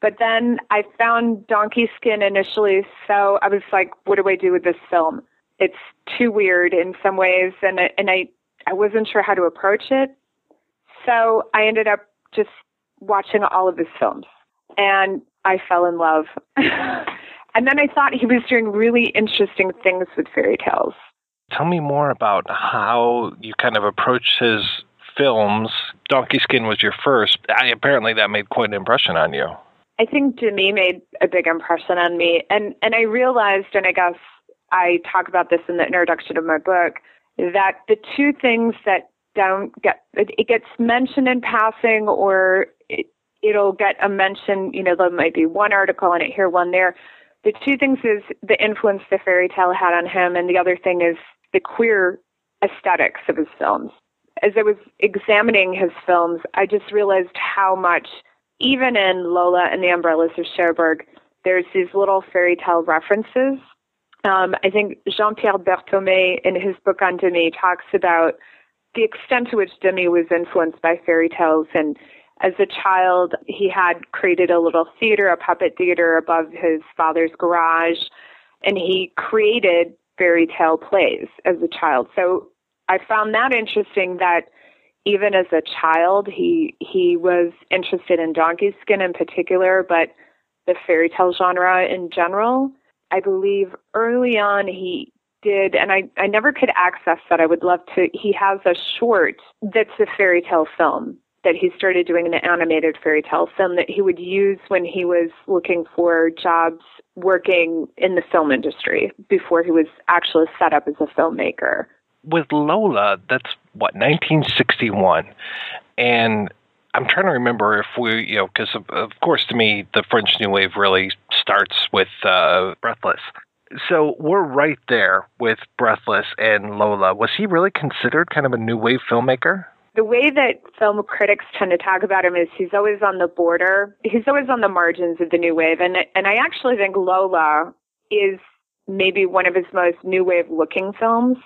S13: But then I found Donkey Skin initially, so I was like, what do I do with this film? It's too weird in some ways, and and I I wasn't sure how to approach it. So I ended up just watching all of his films, and I fell in love. and then I thought he was doing really interesting things with fairy tales.
S4: Tell me more about how you kind of approached his films. Donkey Skin was your first. I, apparently, that made quite an impression on you.
S13: I think Demy made a big impression on me, and and I realized, and I guess I talk about this in the introduction of my book, that the two things that don't get it, it gets mentioned in passing, or it, it'll get a mention. You know, there might be one article on it here, one there. The two things is the influence the fairy tale had on him, and the other thing is the queer aesthetics of his films. As I was examining his films, I just realized how much, even in Lola and the Umbrellas of Cherbourg, there's these little fairy tale references. Um, I think Jean Pierre Berthomé, in his book on Demy, talks about the extent to which Demy was influenced by fairy tales. And as a child, he had created a little theater, a puppet theater above his father's garage, and he created fairy tale plays as a child. So I found that interesting that even as a child, he he was interested in donkey skin in particular, but the fairy tale genre in general. I believe early on he did, and I, I never could access that. I would love to. He has a short that's a fairy tale film that he started doing an animated fairy tale film that he would use when he was looking for jobs working in the film industry before he was actually set up as a filmmaker.
S4: With Lola, that's what 1961, and I'm trying to remember if we, you know, because of, of course to me the French New Wave really starts with uh, Breathless. So we're right there with Breathless and Lola. Was he really considered kind of a new wave filmmaker?
S13: The way that film critics tend to talk about him is he's always on the border. He's always on the margins of the new wave, and and I actually think Lola is maybe one of his most new wave looking films.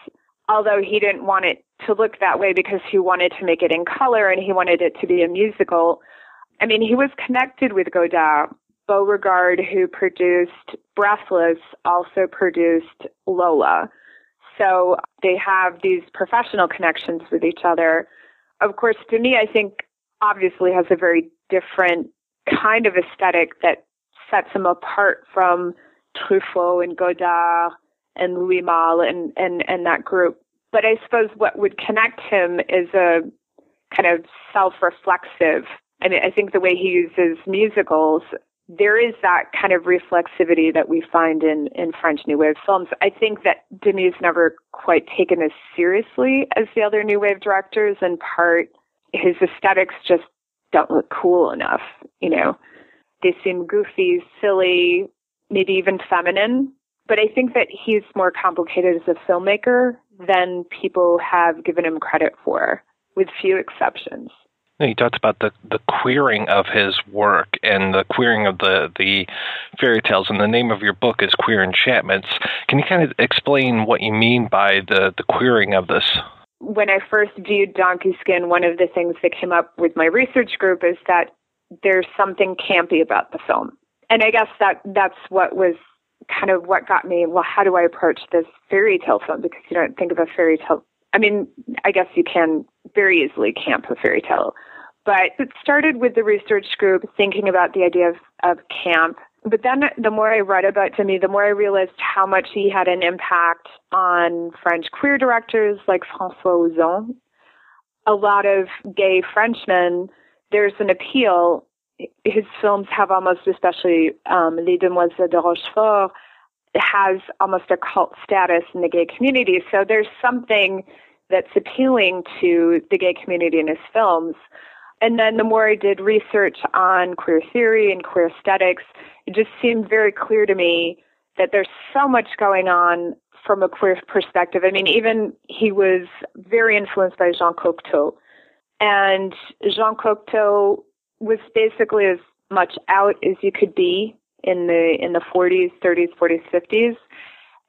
S13: Although he didn't want it to look that way because he wanted to make it in color and he wanted it to be a musical. I mean, he was connected with Godard. Beauregard, who produced Breathless, also produced Lola. So they have these professional connections with each other. Of course, me, I think obviously has a very different kind of aesthetic that sets him apart from Truffaut and Godard and Louis Malle and, and, and that group. But I suppose what would connect him is a kind of self-reflexive. I mean, I think the way he uses musicals, there is that kind of reflexivity that we find in, in French New Wave films. I think that Demy's never quite taken as seriously as the other New Wave directors. In part, his aesthetics just don't look cool enough. You know, they seem goofy, silly, maybe even feminine. But I think that he's more complicated as a filmmaker than people have given him credit for, with few exceptions.
S4: He talks about the, the queering of his work and the queering of the, the fairy tales, and the name of your book is Queer Enchantments. Can you kind of explain what you mean by the, the queering of this?
S13: When I first viewed Donkey Skin, one of the things that came up with my research group is that there's something campy about the film. And I guess that that's what was kind of what got me, well, how do I approach this fairy tale film? Because you don't think of a fairy tale. I mean, I guess you can very easily camp a fairy tale. But it started with the research group thinking about the idea of, of camp. But then the more I read about Demy, the more I realized how much he had an impact on French queer directors like Francois Ozon. A lot of gay Frenchmen, there's an appeal. His films have almost, especially um, Les Demoiselles de Rochefort, has almost a cult status in the gay community. So there's something that's appealing to the gay community in his films. And then the more I did research on queer theory and queer aesthetics, it just seemed very clear to me that there's so much going on from a queer perspective. I mean, even he was very influenced by Jean Cocteau. And Jean Cocteau was basically as much out as you could be in the in the 40s, 30s, 40s, 50s.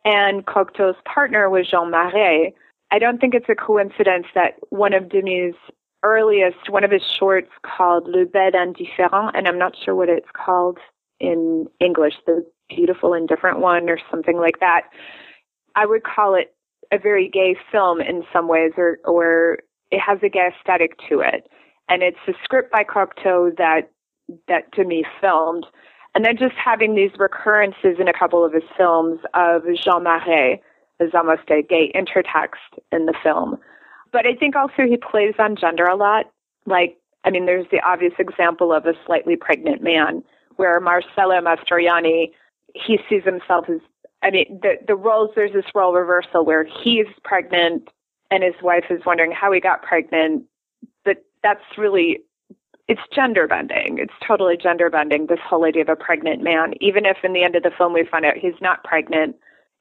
S13: And Cocteau's partner was Jean Marais. I don't think it's a coincidence that one of Demy's earliest, one of his shorts called Le Bel Indifférent, and I'm not sure what it's called in English, The Beautiful Indifferent One or something like that. I would call it a very gay film in some ways, or, or it has a gay aesthetic to it. And it's a script by Cocteau that, that Demy filmed. And then just having these recurrences in a couple of his films of Jean Marais, there's almost a gay intertext in the film. But I think also he plays on gender a lot. Like, I mean, there's the obvious example of a slightly pregnant man where Marcello Mastroianni, he sees himself as, I mean, the, the roles, there's this role reversal where he's pregnant and his wife is wondering how he got pregnant. But that's really, it's gender bending. It's totally gender bending, this whole idea of a pregnant man. Even if in the end of the film we find out he's not pregnant,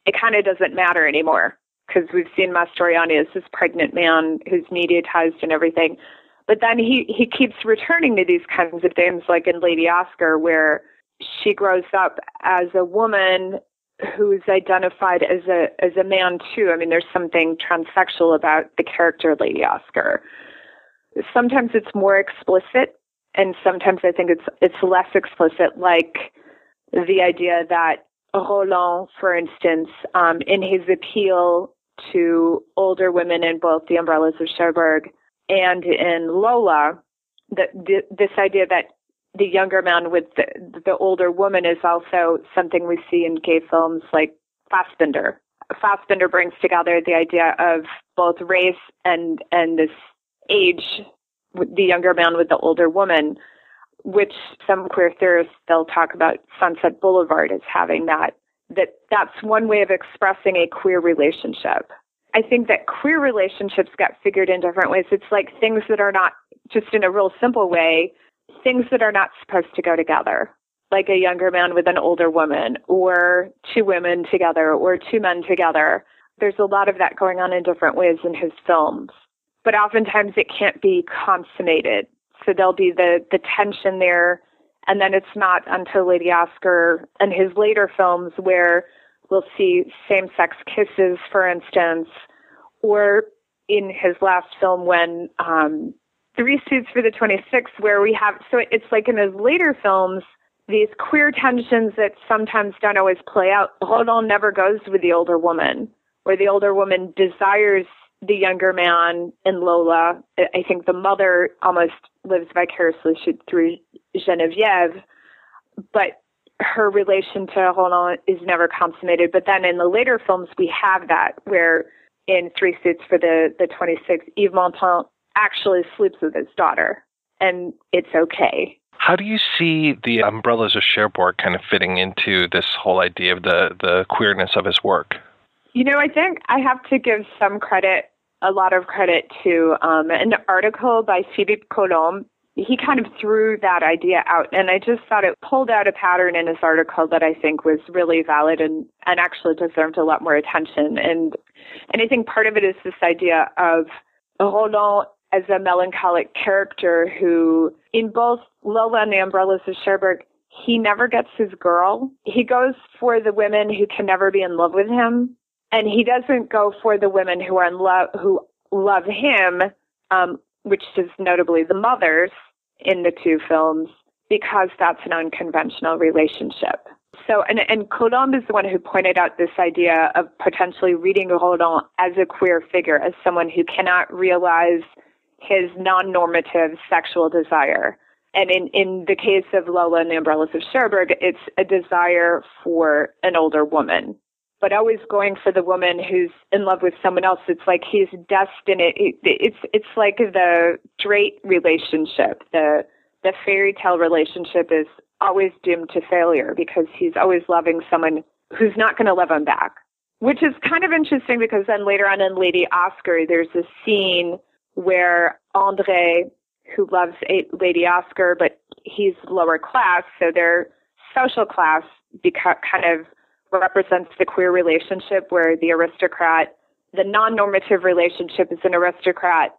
S13: it kind of doesn't matter anymore because we've seen Mastroianni as this pregnant man who's mediatized and everything. But then he, he keeps returning to these kinds of things, like in Lady Oscar, where she grows up as a woman who's identified as a as a man too. I mean, there's something transsexual about the character Lady Oscar. Sometimes it's more explicit, and sometimes I think it's it's less explicit, like the idea that Roland, for instance, um, in his appeal to older women in both The Umbrellas of Cherbourg and in Lola, that this idea that the younger man with the, the older woman is also something we see in gay films like Fassbinder. Fassbinder brings together the idea of both race and and this age, the younger man with the older woman, which some queer theorists they'll talk about Sunset Boulevard as having that. That that's one way of expressing a queer relationship. I think that queer relationships get figured in different ways. It's like things that are not just in a real simple way, things that are not supposed to go together, like a younger man with an older woman, or two women together, or two men together. There's a lot of that going on in different ways in his films, but oftentimes it can't be consummated. So there'll be the, the tension there, and then it's not until Lady Oscar and his later films where we'll see same sex kisses, for instance, or in his last film when um, Three Suits for the 26, where we have, so it's like in his later films, these queer tensions that sometimes don't always play out. Roland never goes with the older woman, where the older woman desires the younger man and Lola. I think the mother almost lives vicariously through Geneviève, but her relation to Roland is never consummated. But then in the later films, we have that where in Three Suits for the, the 26, Yves Montand actually sleeps with his daughter, and it's okay.
S4: How do you see the umbrellas of Cherbourg kind of fitting into this whole idea of the, the queerness of his work?
S13: You know, I think I have to give some credit, a lot of credit to um, an article by Philippe Colomb. He kind of threw that idea out, and I just thought it pulled out a pattern in his article that I think was really valid and, and actually deserved a lot more attention. And and I think part of it is this idea of Roland as a melancholic character who, in both Lola and the Umbrellas of Cherbourg, he never gets his girl. He goes for the women who can never be in love with him, and he doesn't go for the women who are in love who love him, um, which is notably the mothers in the two films, because that's an unconventional relationship. So, and, and is the one who pointed out this idea of potentially reading Roland as a queer figure, as someone who cannot realize his non-normative sexual desire. And in, in the case of Lola and the Umbrellas of Cherbourg, it's a desire for an older woman. But always going for the woman who's in love with someone else, it's like he's destined. It, it's it's like the straight relationship. The the fairy tale relationship is always doomed to failure because he's always loving someone who's not going to love him back. Which is kind of interesting because then later on in Lady Oscar, there's a scene where Andre, who loves Lady Oscar, but he's lower class, so their social class beca- kind of represents the queer relationship where the aristocrat, the non-normative relationship is an aristocrat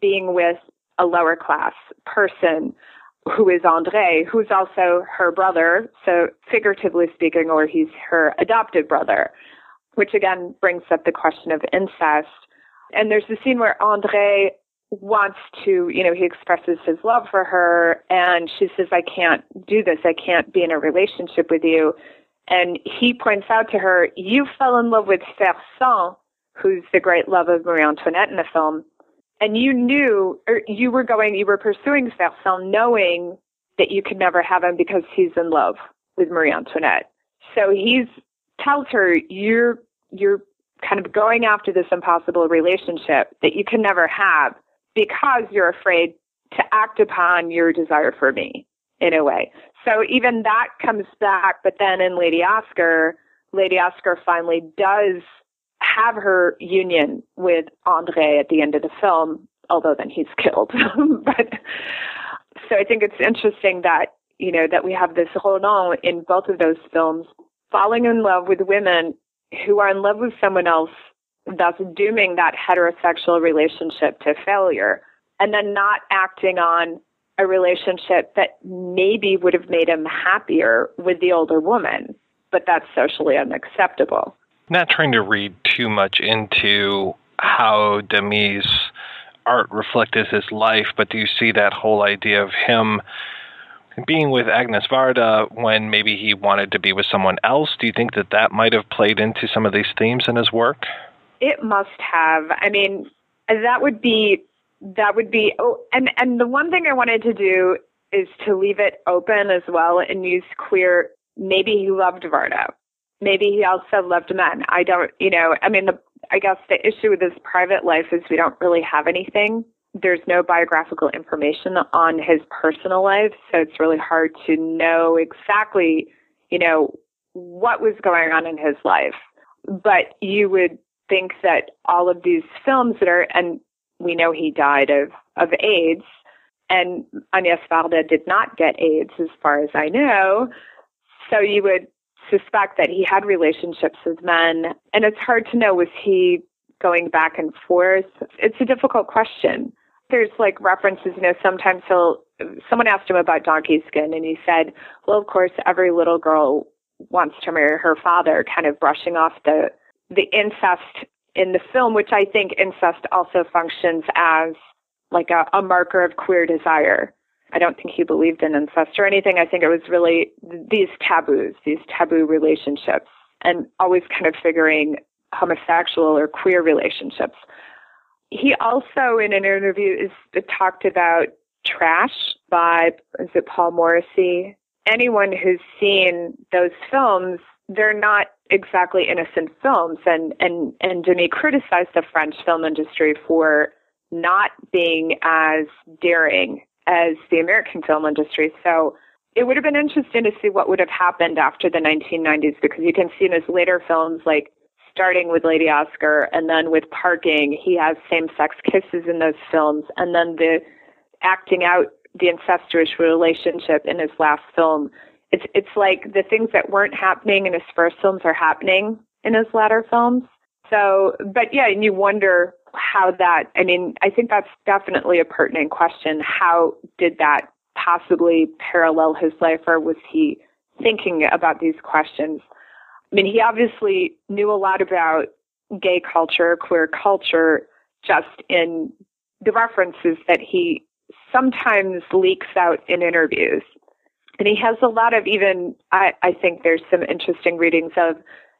S13: being with a lower class person who is Andre, who's also her brother, so figuratively speaking, or he's her adopted brother, which again brings up the question of incest. And there's the scene where Andre wants to, you know, he expresses his love for her and she says, I can't do this. I can't be in a relationship with you. And he points out to her, you fell in love with Fersen, who's the great love of Marie Antoinette in the film. And you knew, or you were going, you were pursuing Fersen knowing that you could never have him because he's in love with Marie Antoinette. So he's tells her, you're, you're kind of going after this impossible relationship that you can never have because you're afraid to act upon your desire for me in a way. So even that comes back, but then in Lady Oscar, Lady Oscar finally does have her union with Andre at the end of the film, although then he's killed. but so I think it's interesting that, you know, that we have this Roland in both of those films falling in love with women who are in love with someone else, thus dooming that heterosexual relationship to failure, and then not acting on a relationship that maybe would have made him happier with the older woman, but that's socially unacceptable.
S4: Not trying to read too much into how Demy's art reflected his life, but do you see that whole idea of him being with Agnes Varda when maybe he wanted to be with someone else? Do you think that that might have played into some of these themes in his work?
S13: It must have. I mean, that would be that would be oh and and the one thing I wanted to do is to leave it open as well and use queer maybe he loved Varda. Maybe he also loved men. I don't you know, I mean the I guess the issue with his private life is we don't really have anything. There's no biographical information on his personal life, so it's really hard to know exactly, you know, what was going on in his life. But you would think that all of these films that are, and we know he died of, of AIDS, and Agnes Varda did not get AIDS, as far as I know. So you would suspect that he had relationships with men, and it's hard to know was he going back and forth. It's a difficult question. There's like references, you know, sometimes he'll, someone asked him about donkey skin, and he said, well, of course, every little girl wants to marry her father, kind of brushing off the, the incest in the film, which I think incest also functions as like a, a marker of queer desire. I don't think he believed in incest or anything. I think it was really these taboos, these taboo relationships, and always kind of figuring homosexual or queer relationships. He also, in an interview, is talked about Trash by is it Paul Morrissey? Anyone who's seen those films, they're not exactly innocent films, and and and Demy criticized the French film industry for not being as daring as the American film industry. So it would have been interesting to see what would have happened after the 1990s because you can see in his later films, like starting with Lady Oscar and then with Parking, he has same sex kisses in those films. And then the acting out the incestuous relationship in his last film. It's, it's like the things that weren't happening in his first films are happening in his latter films. So, but yeah, and you wonder how that, I mean, I think that's definitely a pertinent question. How did that possibly parallel his life, or was he thinking about these questions? I mean, he obviously knew a lot about gay culture, queer culture, just in the references that he sometimes leaks out in interviews. And he has a lot of even, I, I think there's some interesting readings of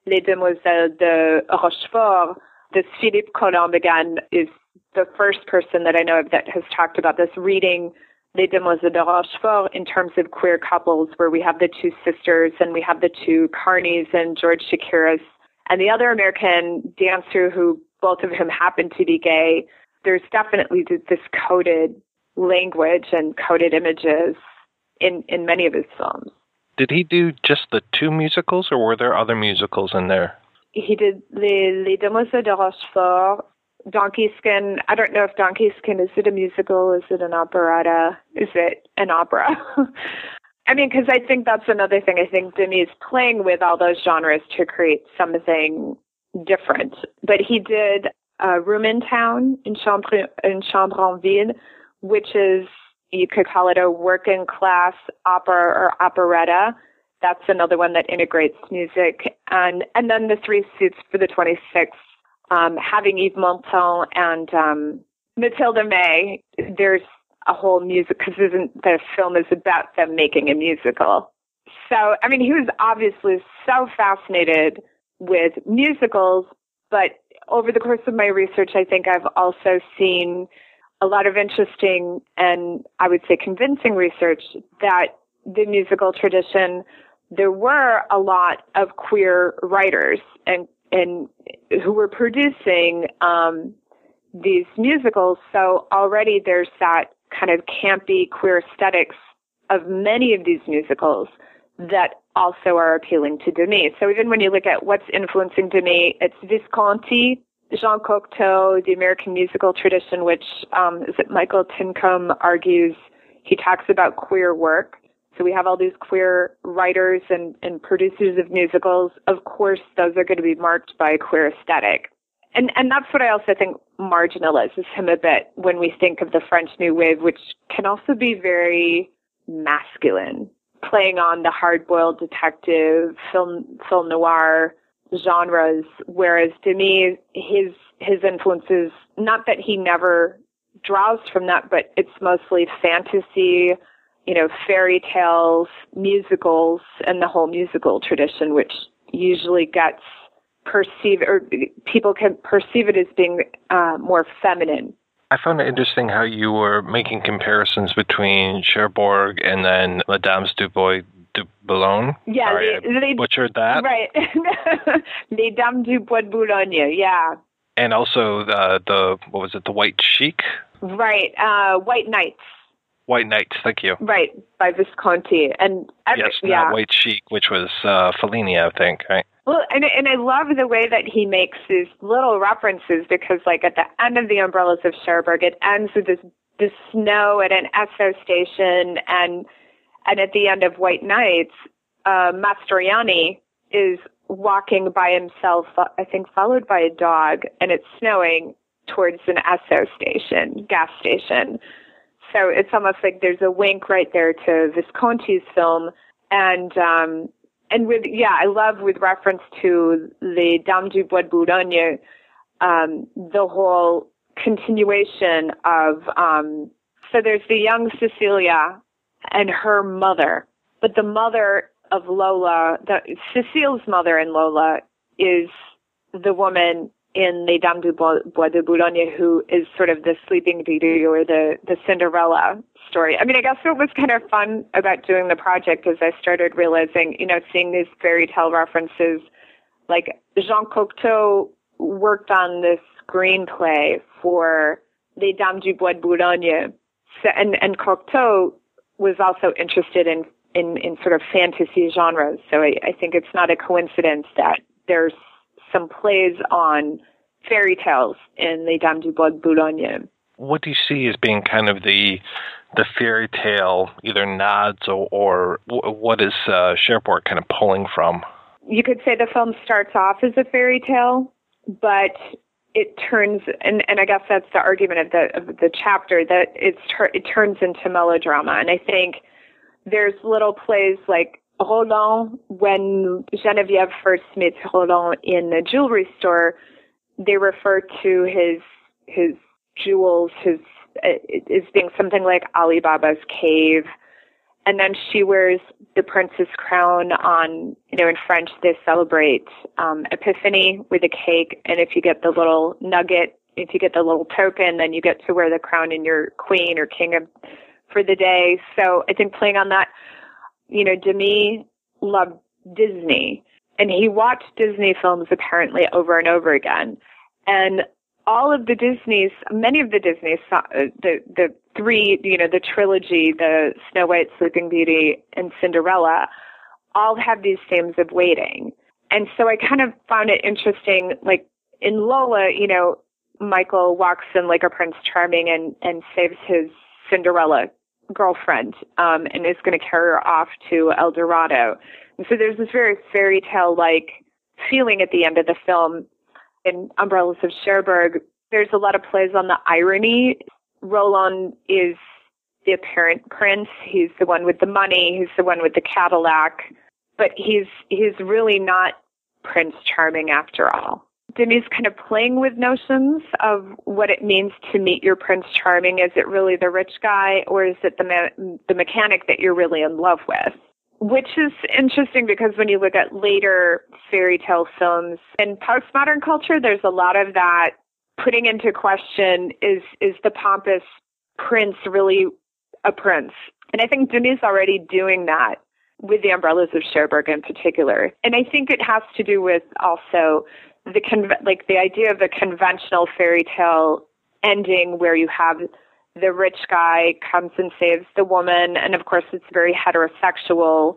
S13: Les Demoiselles de Rochefort, this Philippe Colomb again is the first person that I know of that has talked about this reading Les Demoiselles de Rochefort in terms of queer couples, where we have the two sisters and we have the two Carneys and George Chakiris, and the other American dancer who both of whom happen to be gay. There's definitely this coded language and coded images in, in many of his films.
S4: Did he do just the two musicals, or were there other musicals in there?
S13: he did Les, Les Demoiselles de Rochefort, Donkey Skin. I don't know if Donkey Skin is it a musical? Is it an operetta? Is it an opera? I mean, because I think that's another thing. I think Demy is playing with all those genres to create something different. But he did uh, Room in Town in Chambre in Chambre en Ville, which is you could call it a working class opera or operetta that's another one that integrates music. And, and then the Three Seats for the 26th, um, having Yves Montand and um, Mathilda May, there's a whole music because the film is about them making a musical. So I mean, he was obviously so fascinated with musicals, but over the course of my research, I think I've also seen a lot of interesting and I would say convincing research that the musical tradition, there were a lot of queer writers and and who were producing um, these musicals. So already there's that kind of campy queer aesthetics of many of these musicals that also are appealing to Demy. So even when you look at what's influencing Demy, it's Visconti, Jean Cocteau, the American musical tradition, which um, is it Michael Tinkcom argues he talks about queer work. So we have all these queer writers and, and producers of musicals. Of course, those are going to be marked by a queer aesthetic. And, and that's what I also think marginalizes him a bit when we think of the French New Wave, which can also be very masculine, playing on the hard-boiled detective, film, film noir genres. Whereas to me, his, his influences, not that he never draws from that, but it's mostly fantasy, you know, fairy tales, musicals, and the whole musical tradition, which usually gets perceived or people can perceive it as being uh, more feminine.
S4: I found it interesting how you were making comparisons between Cherbourg and then Madame's du Boulogne.
S13: Yeah,
S4: Sorry, butchered that.
S13: Right, Les Dames du Bois de Boulogne. Yeah,
S4: And also the the what was it? The White Sheik,
S13: right. Uh, White Nights.
S4: White Nights. Thank you.
S13: Right by Visconti and every,
S4: yes,
S13: yeah.
S4: not White Sheik, which was uh, Fellini, I think. Right.
S13: Well, and and I love the way that he makes these little references because, like, at the end of the Umbrellas of Cherbourg, it ends with this the snow at an Esso station, and and at the end of White Nights, uh, Mastroianni is walking by himself, I think, followed by a dog, and it's snowing towards an Esso station, gas station. So it's almost like there's a wink right there to Visconti's film, and um, and with yeah, I love with reference to the Dame du Bois de Boulogne, um, the whole continuation of um, so there's the young Cecilia and her mother, but the mother of Lola, the Cecile's mother and Lola is the woman in Les Dames du Bois de Boulogne who is sort of the Sleeping Beauty or the the Cinderella story. I mean, I guess what was kind of fun about doing the project is I started realizing, you know, seeing these fairy tale references, like Jean Cocteau worked on this screenplay for Les Dames du Bois de Boulogne, and and Cocteau was also interested in in in sort of fantasy genres. So I, I think it's not a coincidence that there's some plays on fairy tales in Les Dames du Bois de Boulogne.
S4: What do you see as being kind of the the fairy tale, either nods or, or what is uh, Cherbourg kind of pulling from?
S13: You could say the film starts off as a fairy tale, but it turns and, and I guess that's the argument of the of the chapter that it's it turns into melodrama. And I think there's little plays like Roland when Genevieve first meets Roland in the jewelry store, they refer to his his jewels, his uh, as being something like Alibaba's cave. And then she wears the princess crown on, you know, in French they celebrate um, Epiphany with a cake. And if you get the little nugget, if you get the little token, then you get to wear the crown and you're queen or king of, for the day. So I think playing on that, you know, Demy loved Disney and he watched Disney films apparently over and over again. And all of the Disney's, many of the Disney's, uh, the the three, you know, the trilogy, the Snow White, Sleeping Beauty, and Cinderella, all have these themes of waiting. And so I kind of found it interesting, like in Lola, you know, Michael walks in like a Prince Charming and and saves his Cinderella girlfriend, um, and is going to carry her off to El Dorado. And so there's this very fairy tale like feeling at the end of the film in Umbrellas of Cherbourg, there's a lot of plays on the irony. Roland is the apparent prince. He's the one with the money. He's the one with the Cadillac. But he's he's really not Prince Charming after all. Demy's kind of playing with notions of what it means to meet your Prince Charming. Is it really the rich guy, or is it the me- the mechanic that you're really in love with? Which is interesting because when you look at later fairy tale films in postmodern culture, there's a lot of that putting into question is is the pompous prince really a prince? And I think Demy's already doing that with the umbrellas of Cherbourg in particular. And I think it has to do with also the con- like the idea of a conventional fairy tale ending where you have the rich guy comes and saves the woman and of course it's very heterosexual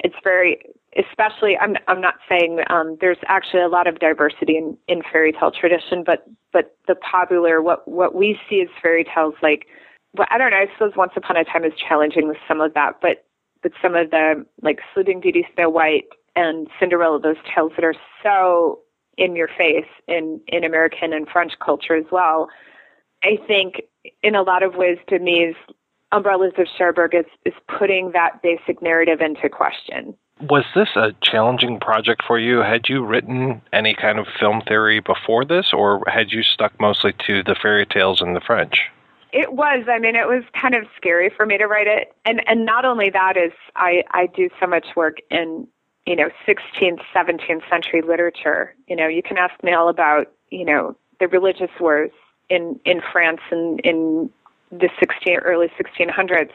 S13: it's very especially i'm i'm not saying um there's actually a lot of diversity in in fairy tale tradition but but the popular what what we see as fairy tales like well, I don't know. I suppose Once Upon a Time is challenging with some of that, but but some of the like Sleeping Beauty, Snow White, and Cinderella, those tales that are so in your face in in American and French culture as well. I think in a lot of ways, Demy's Umbrellas of Cherbourg is is putting that basic narrative into question.
S4: Was this a challenging project for you? Had you written any kind of film theory before this, or had you stuck mostly to the fairy tales and the French?
S13: It was. I mean, it was kind of scary for me to write it, and and not only that is I I do so much work in you know 16th 17th century literature. You know, you can ask me all about you know the religious wars in in France and in the 16 early 1600s.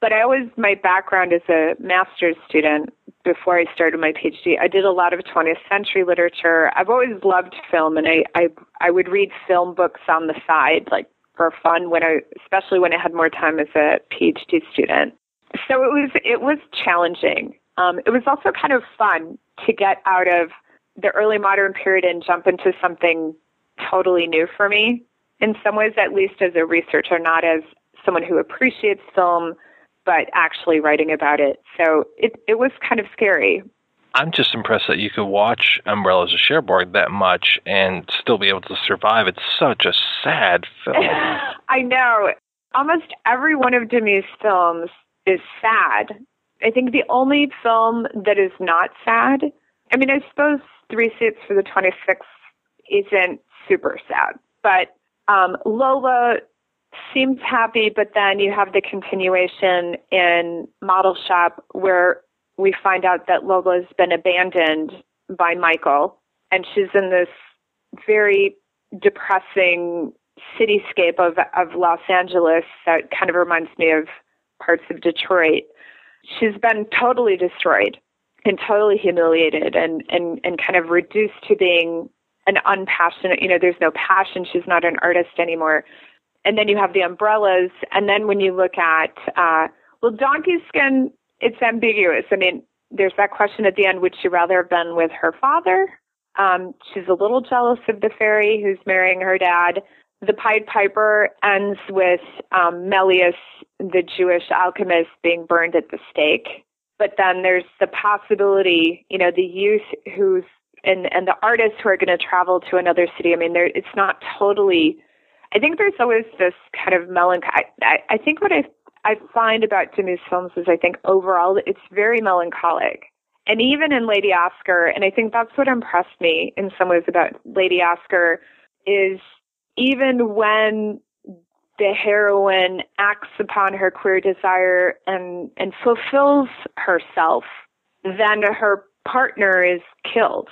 S13: But I always my background as a master's student before I started my PhD, I did a lot of 20th century literature. I've always loved film, and I I I would read film books on the side, like for fun when I, especially when I had more time as a PhD student. So it was it was challenging. Um, it was also kind of fun to get out of the early modern period and jump into something totally new for me. In some ways, at least as a researcher, not as someone who appreciates film, but actually writing about it. So it it was kind of scary.
S4: I'm just impressed that you could watch Umbrellas of Cherbourg that much and still be able to survive. It's such a sad film.
S13: I know. Almost every one of Demy's films is sad. I think the only film that is not sad, I mean, I suppose Three Seats for the 26th isn't super sad, but um, Lola seems happy, but then you have the continuation in Model Shop where we find out that Lola's been abandoned by Michael, and she's in this very depressing cityscape of of Los Angeles that kind of reminds me of parts of Detroit. She's been totally destroyed and totally humiliated and and and kind of reduced to being an unpassionate, you know, there's no passion, she's not an artist anymore. And then you have the umbrellas, and then when you look at uh well Donkey Skin it's ambiguous. I mean, there's that question at the end: Would she rather have been with her father? Um, she's a little jealous of the fairy who's marrying her dad. The Pied Piper ends with um, Melius, the Jewish alchemist, being burned at the stake. But then there's the possibility, you know, the youth who's and and the artists who are going to travel to another city. I mean, there it's not totally. I think there's always this kind of melancholy. I, I think what I I find about Demy's films is I think overall it's very melancholic. And even in Lady Oscar, and I think that's what impressed me in some ways about Lady Oscar, is even when the heroine acts upon her queer desire and, and fulfills herself, then her partner is killed.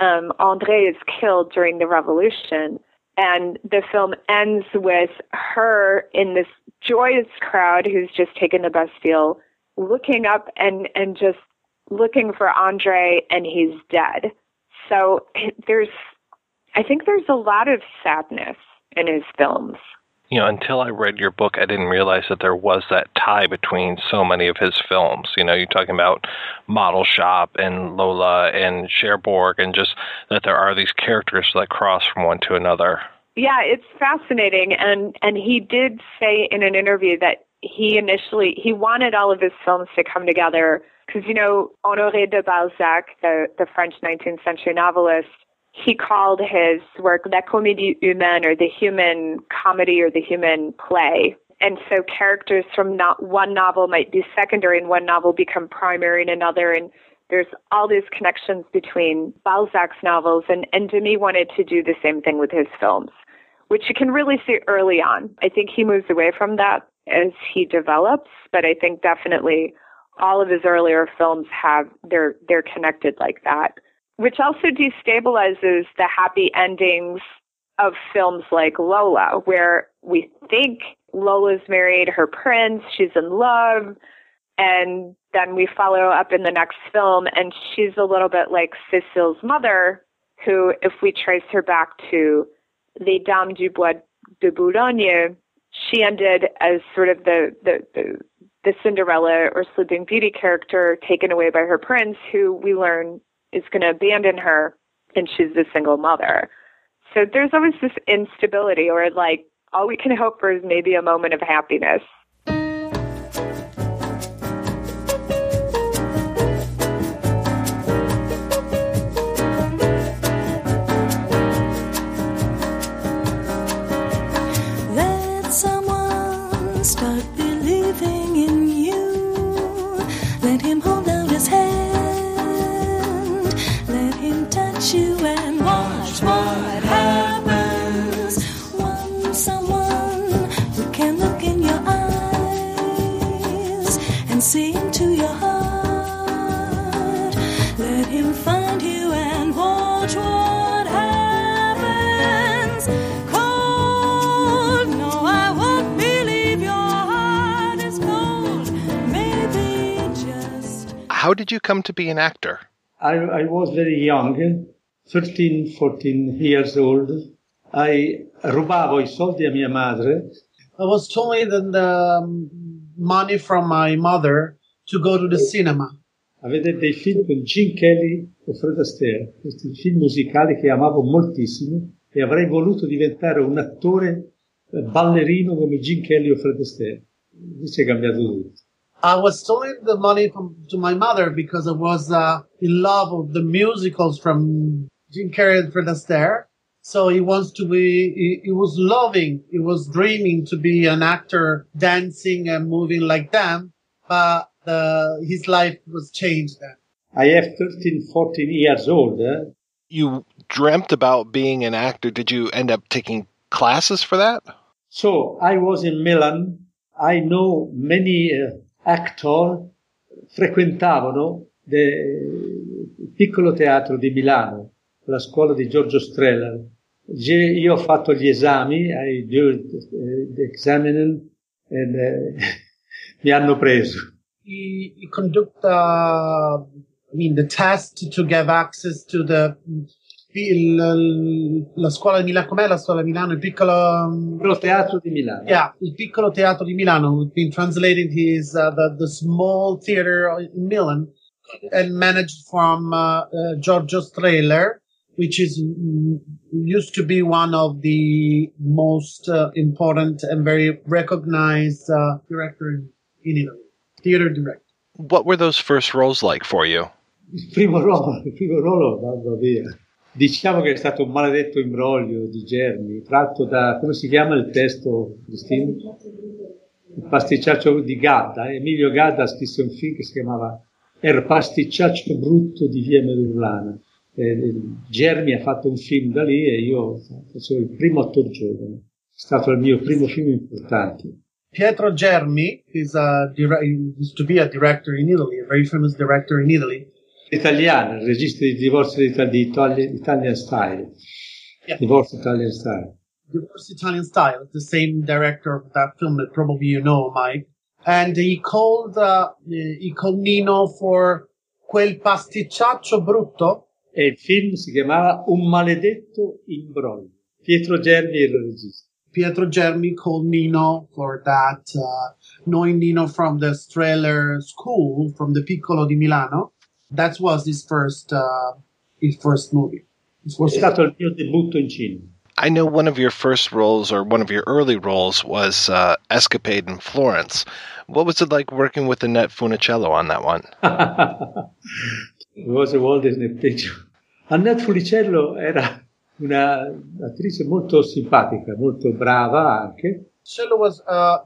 S13: Um, Andre is killed during the revolution. And the film ends with her in this joyous crowd who's just taken the Bastille, looking up and, and just looking for Andre, and he's dead. So there's, I think there's a lot of sadness in his films
S4: you know, until I read your book, I didn't realize that there was that tie between so many of his films. You know, you're talking about Model Shop and Lola and Cherbourg, and just that there are these characters that cross from one to another.
S13: Yeah, it's fascinating, and and he did say in an interview that he initially he wanted all of his films to come together because you know Honoré de Balzac, the the French 19th century novelist, he called his work La Comédie Humaine, or the human comedy or the human play. And so characters from not one novel might be secondary in one novel, become primary in another. And there's all these connections between Balzac's novels, and, and Demy wanted to do the same thing with his films, which you can really see early on. I think he moves away from that as he develops, but I think definitely all of his earlier films have they're they're connected like that, which also destabilizes the happy endings of films like Lola, where we think Lola's married her prince, she's in love, and then we follow up in the next film, and she's a little bit like Cecile's mother, who, if we trace her back to Les Dames du Bois de Boulogne, she ended as sort of the, the, the, the Cinderella or Sleeping Beauty character taken away by her prince, who we learn is going to abandon her, and she's a single mother. So there's always this instability, or like all we can hope for is maybe a moment of happiness.
S4: How did you come to be an actor?
S14: I, I was very young, 13, 14 years old. I rubavo i soldi a mia madre.
S15: I was told and um, money from my mother to go to the cinema.
S14: a vedere dei film con Gene Kelly e Fred Astaire, questi film musicali che amavo moltissimo e avrei voluto diventare un attore eh, ballerino come Gene Kelly o Fred Astaire. Invece è cambiato tutto.
S15: I was stealing the money from to my mother because I was uh, in love with the musicals from Gene Kelly and Fred Astaire. So he wants to be. He, he was loving. He was dreaming to be an actor, dancing and moving like them. But uh, his life was changed then.
S14: I have 13, 14 years old. Eh?
S4: You dreamt about being an actor. Did you end up taking classes for that?
S14: So I was in Milan. I know many uh, actors frequentavano il piccolo teatro di Milano, la scuola di Giorgio Strehler. Ge- Io ho fatto gli esami, I did uh, the examining, e mi hanno preso.
S15: He, he conduct uh, I mean the test to give access to the il- la scuola di Milano, com'è la scuola di Milano? Il piccolo,
S14: piccolo teatro di Milano.
S15: Yeah, il piccolo teatro di Milano. Been translating his uh, the the small theater in Milan and managed from uh, uh, Giorgio Strehler, which is mm, used to be one of the most uh, important and very recognized uh, director in, in Italy, theater director.
S4: What were those first roles like for you?
S14: Il primo ruolo, il primo ruolo, mamma mia. Diciamo che è stato un maledetto imbroglio di Germi, tratto da, come si chiama il testo, Cristino? Il pasticciaccio di Gadda. Emilio Gadda scrisse un film che si chiamava Er pasticciaccio brutto di Via Medurlana. Eh, Germi ha fatto un film da lì e io facevo il primo attore giovane. È stato il mio primo film importante.
S15: Pietro Germi is a used to be a director in Italy, a very famous director in Italy.
S14: Italiano, il regista di Divorzio di Italia, di Italian, Italian Style.
S15: Yeah.
S14: Divorzio Italian Style.
S15: Divorce Italian Style, the same director of that film that probably you know, Mike. And he called uh, he called Nino for quel pasticciaccio brutto.
S14: E il film si chiamava Un maledetto imbroglio. Pietro Germi era il regista.
S15: Pietro Germi called Nino for that, uh, knowing Nino from the Strehler school, from the Piccolo di Milano. That was his first, uh, his first movie. His
S14: È
S15: first-
S14: stato il mio debutto in cinema.
S4: I know one of your first roles or one of your early roles was uh, Escapade in Florence. What was it like working with Annette Funicello on that one?
S14: It was a Walt Disney picture. Annette Funicello era una attrice molto simpatica, molto brava anche.
S15: Sheila was uh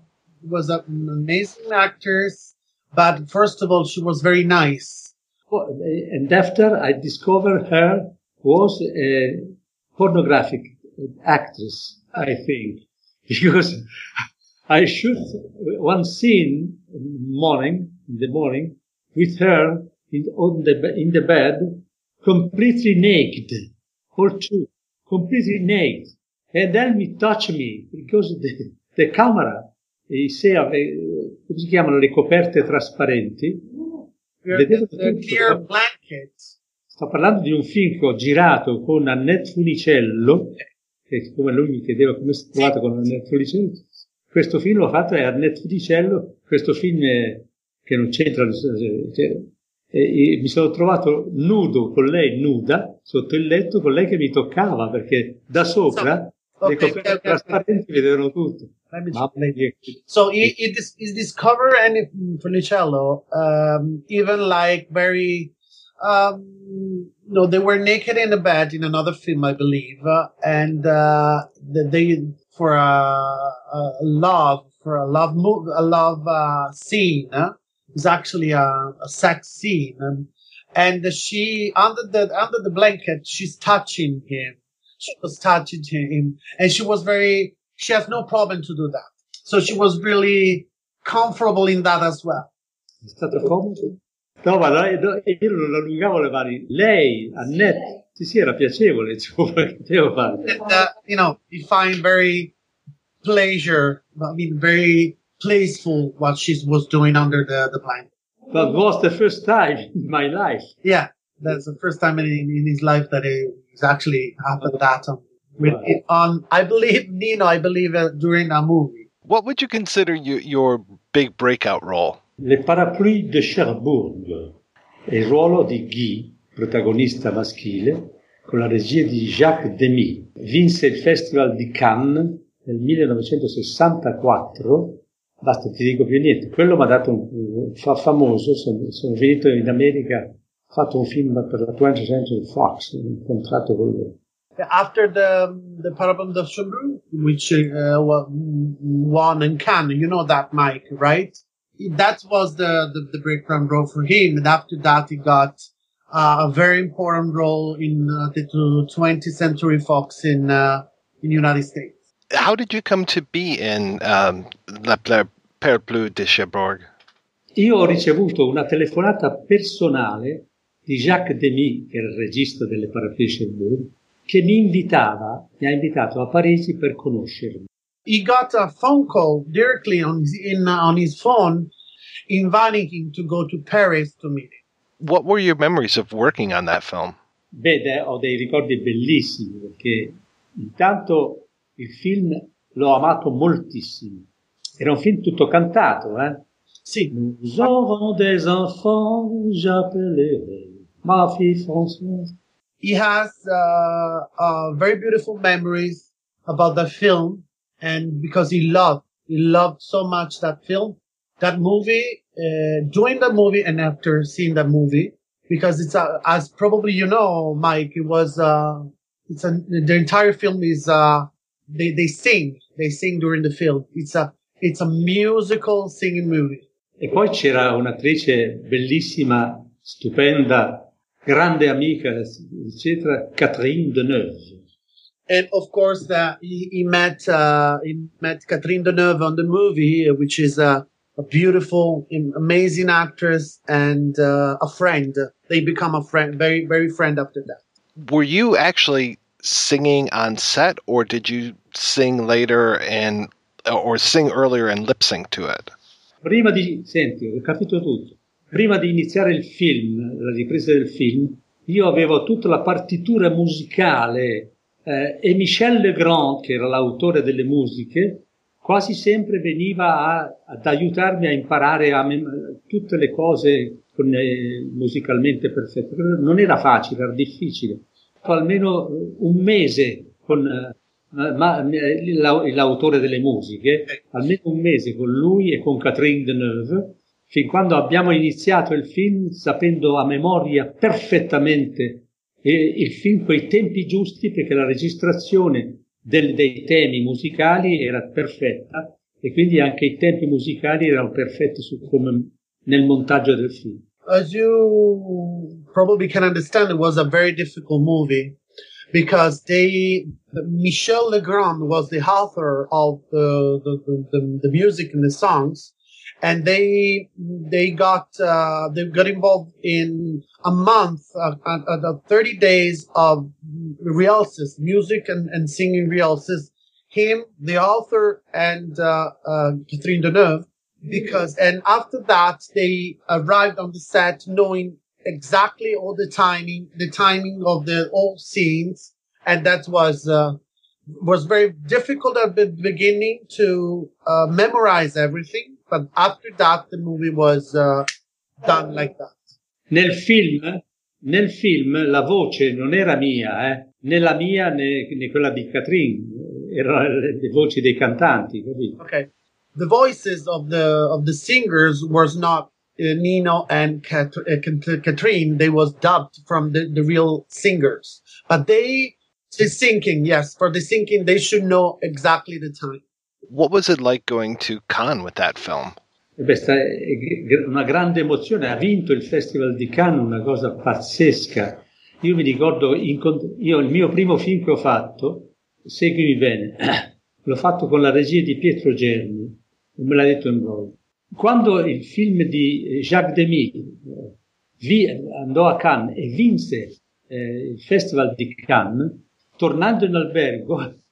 S15: was an amazing actress, but first of all, she was very nice.
S14: And after I discovered her was a pornographic actress, I think, because I shoot one scene morning in the morning with her in, on the in the bed, completely naked, or two, completely naked, and then me touch me because the, the camera eh, se ave, come si chiamano le coperte trasparenti vedevo
S15: The
S14: tutto.
S15: clear blankets.
S14: Sto parlando di un film che ho girato con Annette Funicello, che come lui mi chiedeva come si è trovato con Annette Funicello. Questo film l'ho fatto è Annette Funicello, questo film è- che non c'entra, cioè, e- e mi sono trovato nudo con lei, nuda, sotto il letto, con lei che mi toccava, perché da sopra le
S15: ok,
S14: coperte
S15: ok, ok.
S14: trasparenti vedevano tutto.
S15: Let me
S14: Mamma mia.
S15: So it, it is, is this cover and Funicello, um, even like very, um, no, they were naked in the bed in another film, I believe, uh, and uh, they for a, a love for a love move a love uh, scene uh, is actually a, a sex scene, and and she under the under the blanket she's touching him. She was touching him, and she was very. She has no problem to do that. So she was really comfortable in that as well.
S14: È stato comodo? No, ma no, io non allungavo le mani. Lei, Annette, sì, sì, era piacevole, che devo fare?
S15: Uh, you know, you find very pleasure. I mean, very placeful what she was doing under the the blanket.
S14: That was the first time in my life.
S15: Yeah, that's the first time in, in his life that he's actually happened that on, with it on. I believe Nino. I believe uh, during a movie.
S4: What would you consider you, your big breakout role?
S14: Le parapluie de Cherbourg è il ruolo di Guy, protagonista maschile, con la regia di Jacques Demy. Vinse il Festival di Cannes nel 1964. Basta, ti dico più niente. Quello mi ha dato un, fa famoso. Sono, sono venuto in America, ho fatto un film per la 20th Century Fox, un contratto con loro.
S15: After the the Parapluie de Cherbourg, which uh, won in Cannes, you know that, Mike, right? That was the the, the breakdown role for him, and after that, he got uh, a very important role in uh, the 20th Century Fox in uh, in the United States.
S4: How did you come to be in um, La Pla- Parapluie de Cherbourg?
S14: Io ho ricevuto una telefonata personale di Jacques Demy, che era il regista delle Parapluie Cherbourg, che mi invitava, mi ha invitato a Parigi per conoscermi.
S15: He got a phone call directly on his, in uh, on his phone, inviting him to go to Paris to meet him.
S4: What were your memories of working on that film?
S14: Beh, ho dei ricordi bellissimi perché intanto il film l'ho amato moltissimo. Era un film tutto cantato, eh?
S15: Sì.
S14: Nous aurons des enfants, j'appellerai ma fille Françoise.
S15: He has uh, uh, very beautiful memories about the film, and because he loved, he loved so much that film, that movie, uh, during the movie and after seeing the movie, because it's uh, as probably you know, Mike, it was uh, it's a, the entire film is uh, they they sing, they sing during the film. It's a it's a musical singing movie.
S14: E poi c'era un'attrice bellissima, stupenda, grande amica, eccetera, Catherine Deneuve.
S15: and of course that he, he met uh, he met Catherine Deneuve on the movie, uh, which is a, a beautiful, amazing actress and uh, a friend. They become a friend, very very friend after that.
S4: Were you actually singing on set, or did you sing later and or sing earlier and lip sync to it?
S14: Prima di, senti, ho capito tutto. Prima di iniziare il film, la ripresa del film, io avevo tutta la partitura musicale eh, e Michel Legrand, che era l'autore delle musiche, quasi sempre veniva a- ad aiutarmi a imparare a mem- tutte le cose con, eh, musicalmente perfette. Non era facile, era difficile. Almeno eh, un mese con eh, ma- eh, l'au- l'autore delle musiche, almeno un mese con lui e con Catherine Deneuve, fin quando abbiamo iniziato il film sapendo a memoria perfettamente eh, il film coi tempi giusti perché la registrazione del- dei temi musicali era perfetta e quindi anche i tempi musicali erano perfetti su- come nel montaggio del film.
S15: as you probably can understand, it was a very difficult movie because they Michel Legrand was the author of the, the, the, the music and the songs, and they they got uh, they got involved in a month, uh, uh, uh, thirty days of rehearsals, music and, and singing rehearsals. Him, the author, and uh, uh, Catherine Deneuve, because and after that they arrived on the set knowing exactly all the timing, the timing of the all scenes, and that was uh, was very difficult at the beginning to uh, memorize everything, but after that the movie was uh, done like that.
S14: Nel film, nel film la voce non era mia, eh? né la mia né, né quella di Catherine, erano le, voci dei cantanti, capito?
S15: Okay, the voices of the of the singers was not uh, Nino and Kat- uh, Katrine. They was dubbed from the, the real singers, but they the singing, yes, for the singing they should know exactly the time.
S4: What was it like going to Cannes with that film?
S14: E beh, sta- è una grande emozione, ha vinto il Festival di Cannes, una cosa pazzesca. Io mi ricordo, io il mio primo film che ho fatto, seguimi bene, l'ho fatto con la regia di Pietro Germi, me l'ha detto in brolo. Quando il film di Jacques Demy eh, andò a Cannes e vinse eh, il Festival di Cannes, tornando in albergo,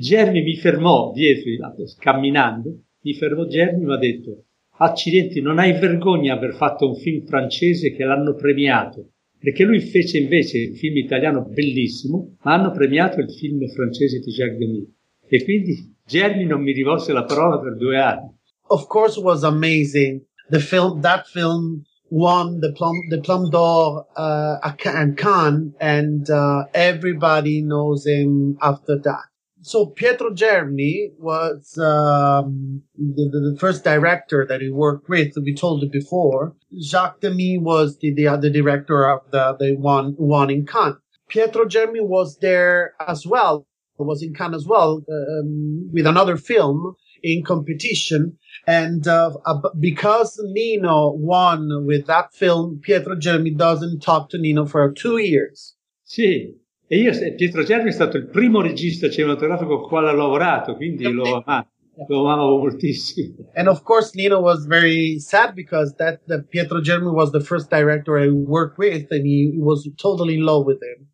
S14: Germi mi fermò dietro, camminando, mi fermò Germi e mi ha detto accidenti, non hai vergogna aver fatto un film francese che l'hanno premiato, perché lui fece invece un film italiano bellissimo, ma hanno premiato il film francese di Jacques Demy. E quindi Germi non mi rivolse la parola per due anni.
S15: Of course, it was amazing. The film, that film won the Plum, the Plum d'Or uh, at Cannes, and uh, everybody knows him after that. So Pietro Germi was um, the, the, first director that he worked with. We told it before. Jacques Demy was the, the other director of the the one one in Cannes. Pietro Germi was there as well. Was in Cannes as well um, with another film in competition. And uh, because Nino won with that film, Pietro Germi doesn't talk to Nino for two years.
S14: Sì, e io, Pietro Germi è stato il primo regista cinematografico con il quale ho lavorato, quindi l'ho amato, lo amavo moltissimo.
S15: And of course, Nino was very sad because that the Pietro Germi was the first director I worked with, and he, was totally in love with him.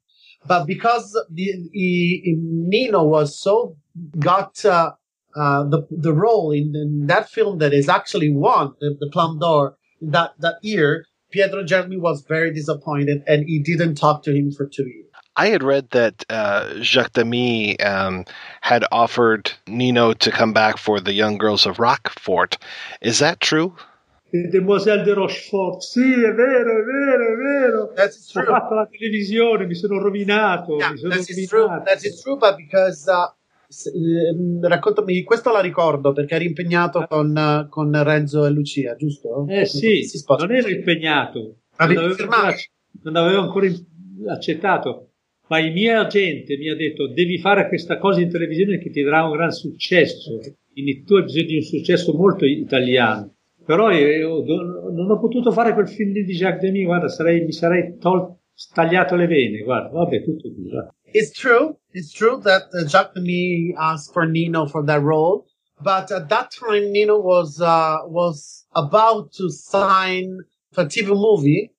S15: But because the, he, Nino was so got uh, uh, the the role in, in that film that is actually won the, the Palme d'Or that that year, Pietro Germi was very disappointed, and he didn't talk to him for two years.
S4: I had read that uh, Jacques Demy um, had offered Nino to come back for the Young Girls of Rockfort. Is that true?
S14: Demoiselle de Rochefort, sì, è vero, è vero, è vero.
S15: That's
S14: Ho fatto la televisione, mi sono rovinato.
S15: Yeah,
S14: mi sono
S15: that is true.
S14: rovinato.
S15: That is true, but because uh, ehm, raccontami, questo la ricordo perché eri impegnato con, con Renzo e Lucia, giusto?
S14: Eh sì, non ero impegnato, non avevo, ancora, non avevo ancora accettato, ma il mio agente mi ha detto devi fare questa cosa in televisione che ti darà un gran successo, quindi tu hai bisogno di un successo molto italiano. Però io non ho potuto fare quel film di Jacques Demy, guarda, sarei- mi sarei tol- tagliato le vene, guarda, vabbè, tutto qui. va.
S15: It's true. It's true that uh, Jacques Demy asked for Nino for that role, but at that time Nino was uh, was about to sign for a TV movie,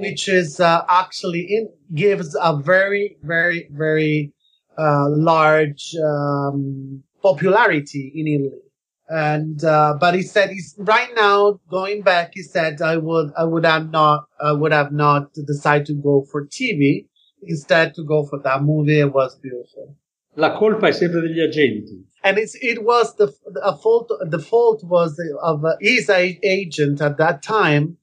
S15: which is uh, actually in, gives a very very very uh, large um, popularity in Italy. And uh, but he said he's right now going back. He said I would I would have not I would have not decided to go for TV instead to go for that movie. It was beautiful.
S14: La colpa è sempre degli agenti.
S15: and it's it was the a fault the fault was of uh, his agent at that time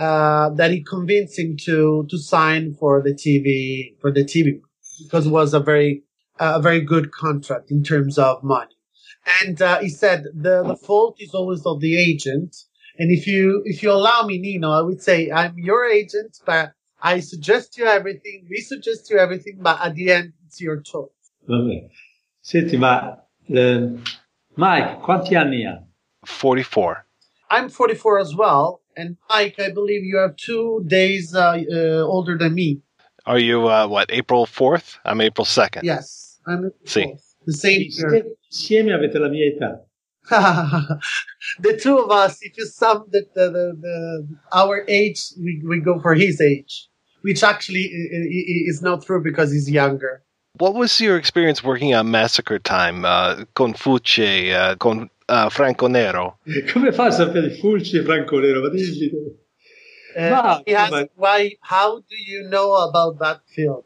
S15: uh, that he convinced him to to sign for the TV for the TV because it was a very uh, a very good contract in terms of money and uh, he said the the fault is always of the agent and if you if you allow me Nino I would say I'm your agent but I suggest you everything we suggest you everything but at the end it's your choice
S14: Vabbè. Senti, ma eh, Mike, quanti anni ha?
S4: 44.
S15: I'm 44 as well, and Mike, I believe you have two days uh, uh, older than me.
S4: Are you uh, what? April fourth? I'm April second.
S15: Yes, I'm
S4: See,
S15: the same year.
S14: Insieme avete la mia età.
S15: the two of us, if you sum the, the, the, the our age, we, we go for his age, which actually i- i- i- is not true because he's younger.
S4: what was your experience working on Massacre Time? Uh, con Fulci, uh, con uh, Franco Nero.
S14: Come fa a sapere Fulci e Franco Nero? Ma digli tu.
S15: Uh,
S14: Ma-
S15: he asked, why? How do you know about that film?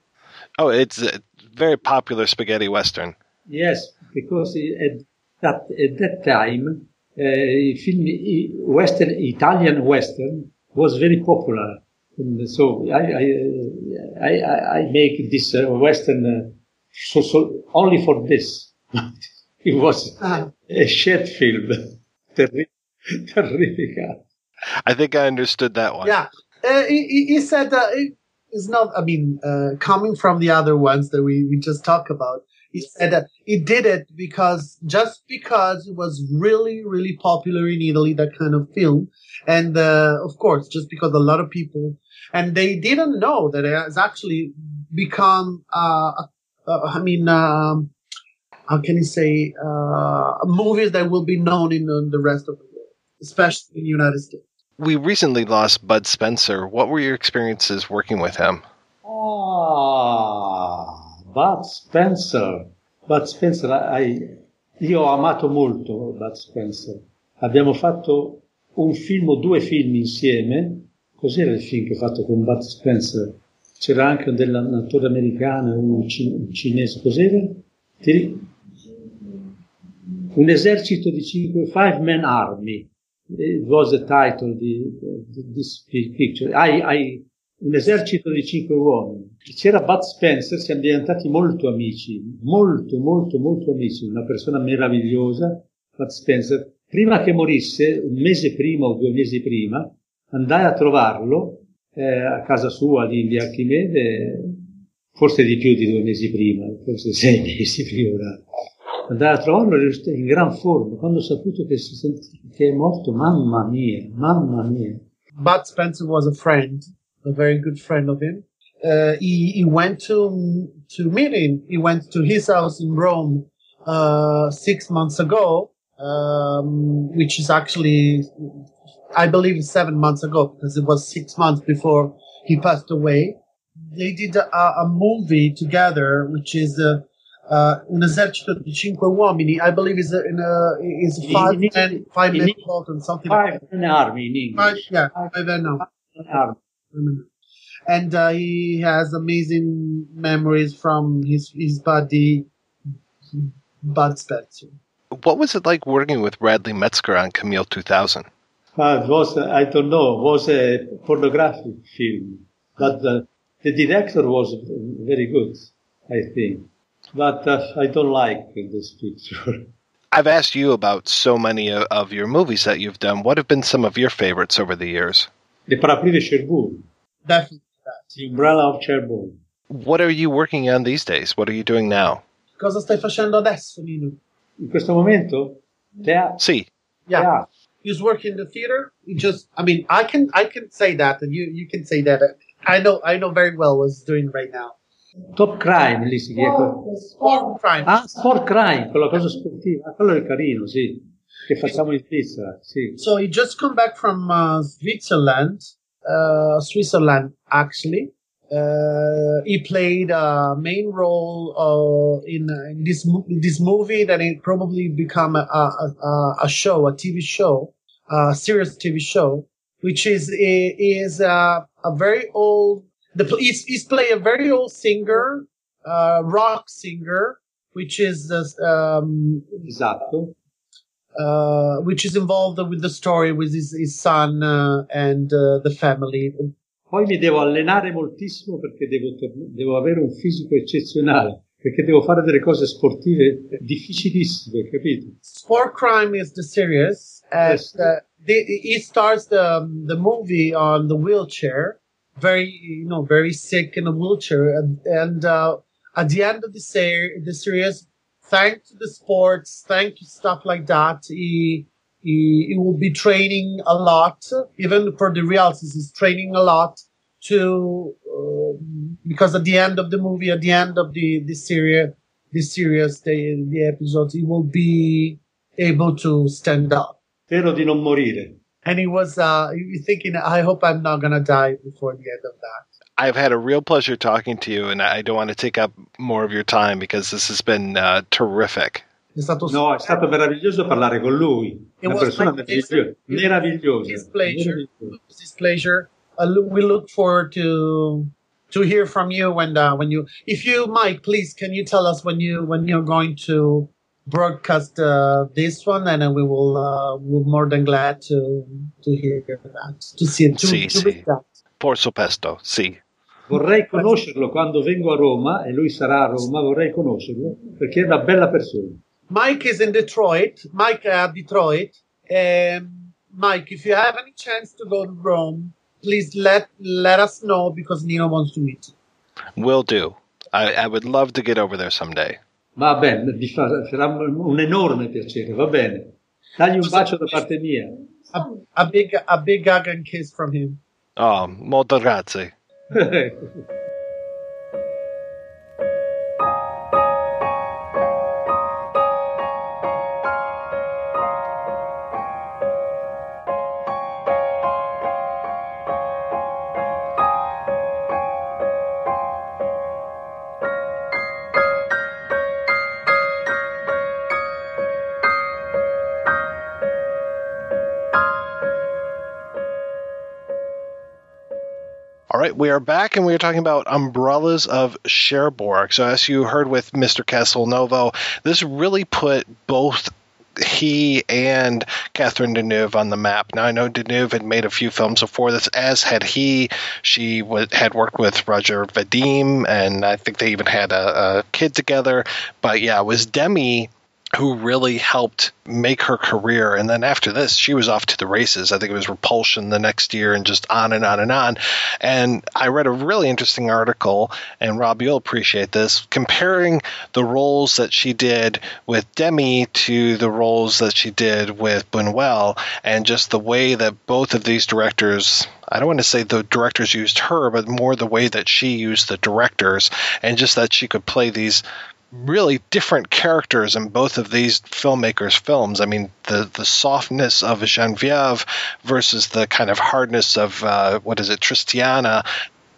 S4: Oh, it's a very popular spaghetti western.
S14: Yes, because at that, at that time, uh, film, Western, Italian Western was very popular. And so I, I, I, I- I make this uh, Western uh, so, so only for this. it was
S15: Ah.
S14: A shit film. Terri- terrific.
S4: I think I understood that one.
S15: Yeah, uh, he, he- he said uh, it is not. I mean, uh, coming from the other ones that we, we just talked about, he said that he did it because just because it was really really popular in Italy, that kind of film, and uh, of course, just because a lot of people and they didn't know that it has actually become. Uh, uh, I mean. Um, how can you say uh, movies that will be known in uh, the rest of the world, especially in the United States.
S4: We recently lost Bud Spencer. What were your experiences working with him?
S14: Ah, Bud Spencer. Bud Spencer, I, io ho amato molto Bud Spencer. Abbiamo fatto un film o due film insieme. Cos'era il film che ho fatto con Bud Spencer? C'era anche un dell'attore americano un, ci- un cinese. Cos'era? Ti ri- Un esercito di cinque, Five Man Army. It was the title di this picture. I, I, un esercito di cinque uomini. C'era Bud Spencer, siamo diventati molto amici, molto, molto, molto amici, una persona meravigliosa, Bud Spencer. Prima che morisse, un mese prima o due mesi prima, andai a trovarlo eh, a casa sua lì in via Archimede, forse di più di due mesi prima, forse sei mesi prima. Andai a trovarlo in gran forma. Quando ho saputo che, che è morto, mamma mia, mamma mia.
S15: Bud Spencer was a friend, a very good friend of him. Uh, he, he went to to meet him. He went to his house in Rome uh, six months ago, um, which is actually, I believe, seven months ago because it was six months before he passed away. They did a, a movie together, which is uh, uh, Un esercito di cinque uomini. I believe is a, in a is a
S14: In-
S15: five
S14: in-
S15: men five
S14: in-
S15: men Bolton, something like
S14: Five Man Army in English.
S15: Five, yeah, five and now.
S14: Man Army.
S15: And uh, he has amazing memories from his his buddy Bud Spencer.
S4: What was it like working with Radley Metzger on Camille 2000?
S14: Uh, it was, uh, I don't know, It was a pornographic film, but uh, the director was very good, I think. But uh, I don't like this picture.
S4: I've asked you about so many of, of your movies that you've done. What have been some of your favorites over the years?
S14: The parapluie de Cherbourg,
S15: Definitely.
S14: the umbrella of Cherbourg.
S4: What are you working on these days? What are you doing now?
S15: Cosa stai facendo adesso, Nino?
S14: In questo momento, teatro.
S4: Sì.
S15: Yeah. He's working in the theater. He just, I mean, I can, I can say that, and you, you can say that. I know, I know very well what he's doing right now.
S14: Top Crime, lì si chiama.
S15: Sport crime.
S14: Ah, Sport Crime, quella cosa sportiva. Ah, quello è carino, sì. Che facciamo in Svizzera, sì.
S15: So he just come back from uh, Switzerland, uh, Switzerland actually. Uh, he played a main role uh, in, uh, in this in this movie that it probably become a, a, a, a show, a TV show, a serious TV show, which is is uh, a very old. The he's, he's play a very old singer, uh, rock singer, which is this, um,
S14: Esatto.
S15: uh, which is involved with the story with his, his son uh, and uh, the family.
S14: Poi mi devo allenare moltissimo perché devo, devo avere un fisico eccezionale, perché devo fare delle cose sportive difficilissime, capito?
S15: Sport crime is the series, and
S14: Yes.
S15: uh, the, he starts the the movie on the wheelchair, very you know very sick in a wheelchair, and, and uh, at the end of the ser- the series, thanks to the sports, thanks to stuff like that, he he, he will be training a lot, even for the realities, he's training a lot to, uh, because at the end of the movie, at the end of the, the series, the series, the, the episodes, he will be able to stand up.
S14: Spero di non morire.
S15: And he was, uh, thinking, I hope I'm not gonna die before the end of that.
S4: I've had a real pleasure talking to you, and I don't want to take up more of your time because this has been uh, terrific.
S15: È stato
S14: No, è stato meraviglioso parlare con lui.
S15: It
S14: Una
S15: was
S14: persona
S15: my
S14: meravigliosa. Meravigliosa.
S15: His pleasure. It's his pleasure. Uh, we look forward to to hear from you when uh, when you if you Mike please can you tell us when you when you're going to broadcast uh, this one and then we will uh, we're more than glad to to hear that to see it to,
S4: Sì,
S15: to
S4: sì.
S15: that.
S4: Por supuesto, sì.
S14: Vorrei conoscerlo quando vengo a Roma e lui sarà a Roma, vorrei conoscerlo perché è una bella persona.
S15: Mike is in Detroit. Mike at Detroit. Um, Mike, if you have any chance to go to Rome, please let let us know because Nino wants to meet you.
S4: Will do. I, I would love to get over there someday.
S14: Va bene, mi fa- sarà un enorme piacere, va bene. Dagli un bacio da parte mia.
S15: A, a big a big hug and kiss from him.
S4: Oh, molto grazie. right, we are back and we are talking about Umbrellas of Cherbourg. So, as you heard with Mr. Castelnuovo, this really put both he and Catherine Deneuve on the map. Now, I know Deneuve had made a few films before this, as had he. She w- had worked with Roger Vadim, and I think they even had a, a kid together. But yeah, it was Demy who really helped make her career. And then after this, she was off to the races. I think it was Repulsion the next year and just on and on and on. And I read a really interesting article, and Rob, you'll appreciate this, comparing the roles that she did with Demy to the roles that she did with Buñuel, and just the way that both of these directors. I don't want to say the directors used her, but more the way that she used the directors, and just that she could play these really different characters in both of these filmmakers' films. I mean, the the softness of Genevieve versus the kind of hardness of uh, what is it, Tristana.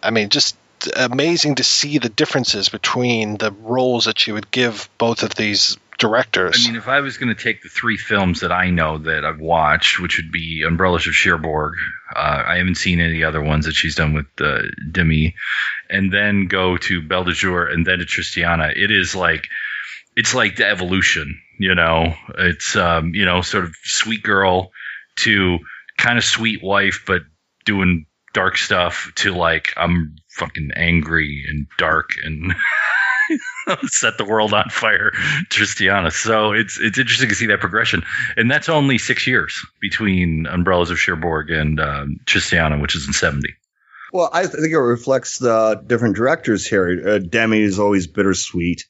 S4: I mean, just amazing to see the differences between the roles that she would give both of these directors.
S5: I mean, if I was going to take the three films that I know that I've watched, which would be Umbrellas of Cherbourg, uh, I haven't seen any other ones that she's done with uh, Demy, and then go to Belle de Jour and then to Tristana, it is like it's like the evolution. You know, it's um, you know sort of sweet girl to kind of sweet wife, but doing dark stuff to like I'm fucking angry and dark and set the world on fire, Tristana. So it's it's interesting to see that progression, and that's only six years between Umbrellas of Cherbourg and um, Tristana, which is in seventy.
S6: Well, I think it reflects the different directors here. Uh, Demy is always bittersweet,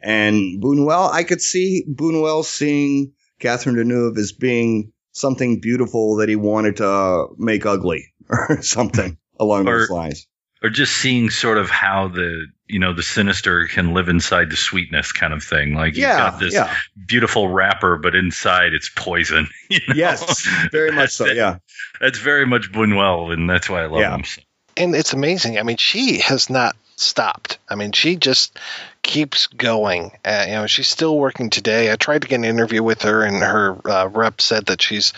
S6: and Buñuel. I could see Buñuel seeing Catherine Deneuve as being something beautiful that he wanted to make ugly or something along
S5: Or-
S6: those lines.
S5: Or just seeing sort of how the you know the sinister can live inside the sweetness kind of thing. Like you've
S6: Yeah,
S5: got this
S6: yeah.
S5: beautiful wrapper, but inside it's poison. you know?
S6: Yes, very much so. Yeah.
S5: That's very much Buñuel, and that's why I love
S4: Yeah.
S5: him. So.
S4: and it's amazing. I mean, she has not stopped. I mean, she just keeps going. Uh, you know, she's still working today. I tried to get an interview with her, and her uh, rep said that she's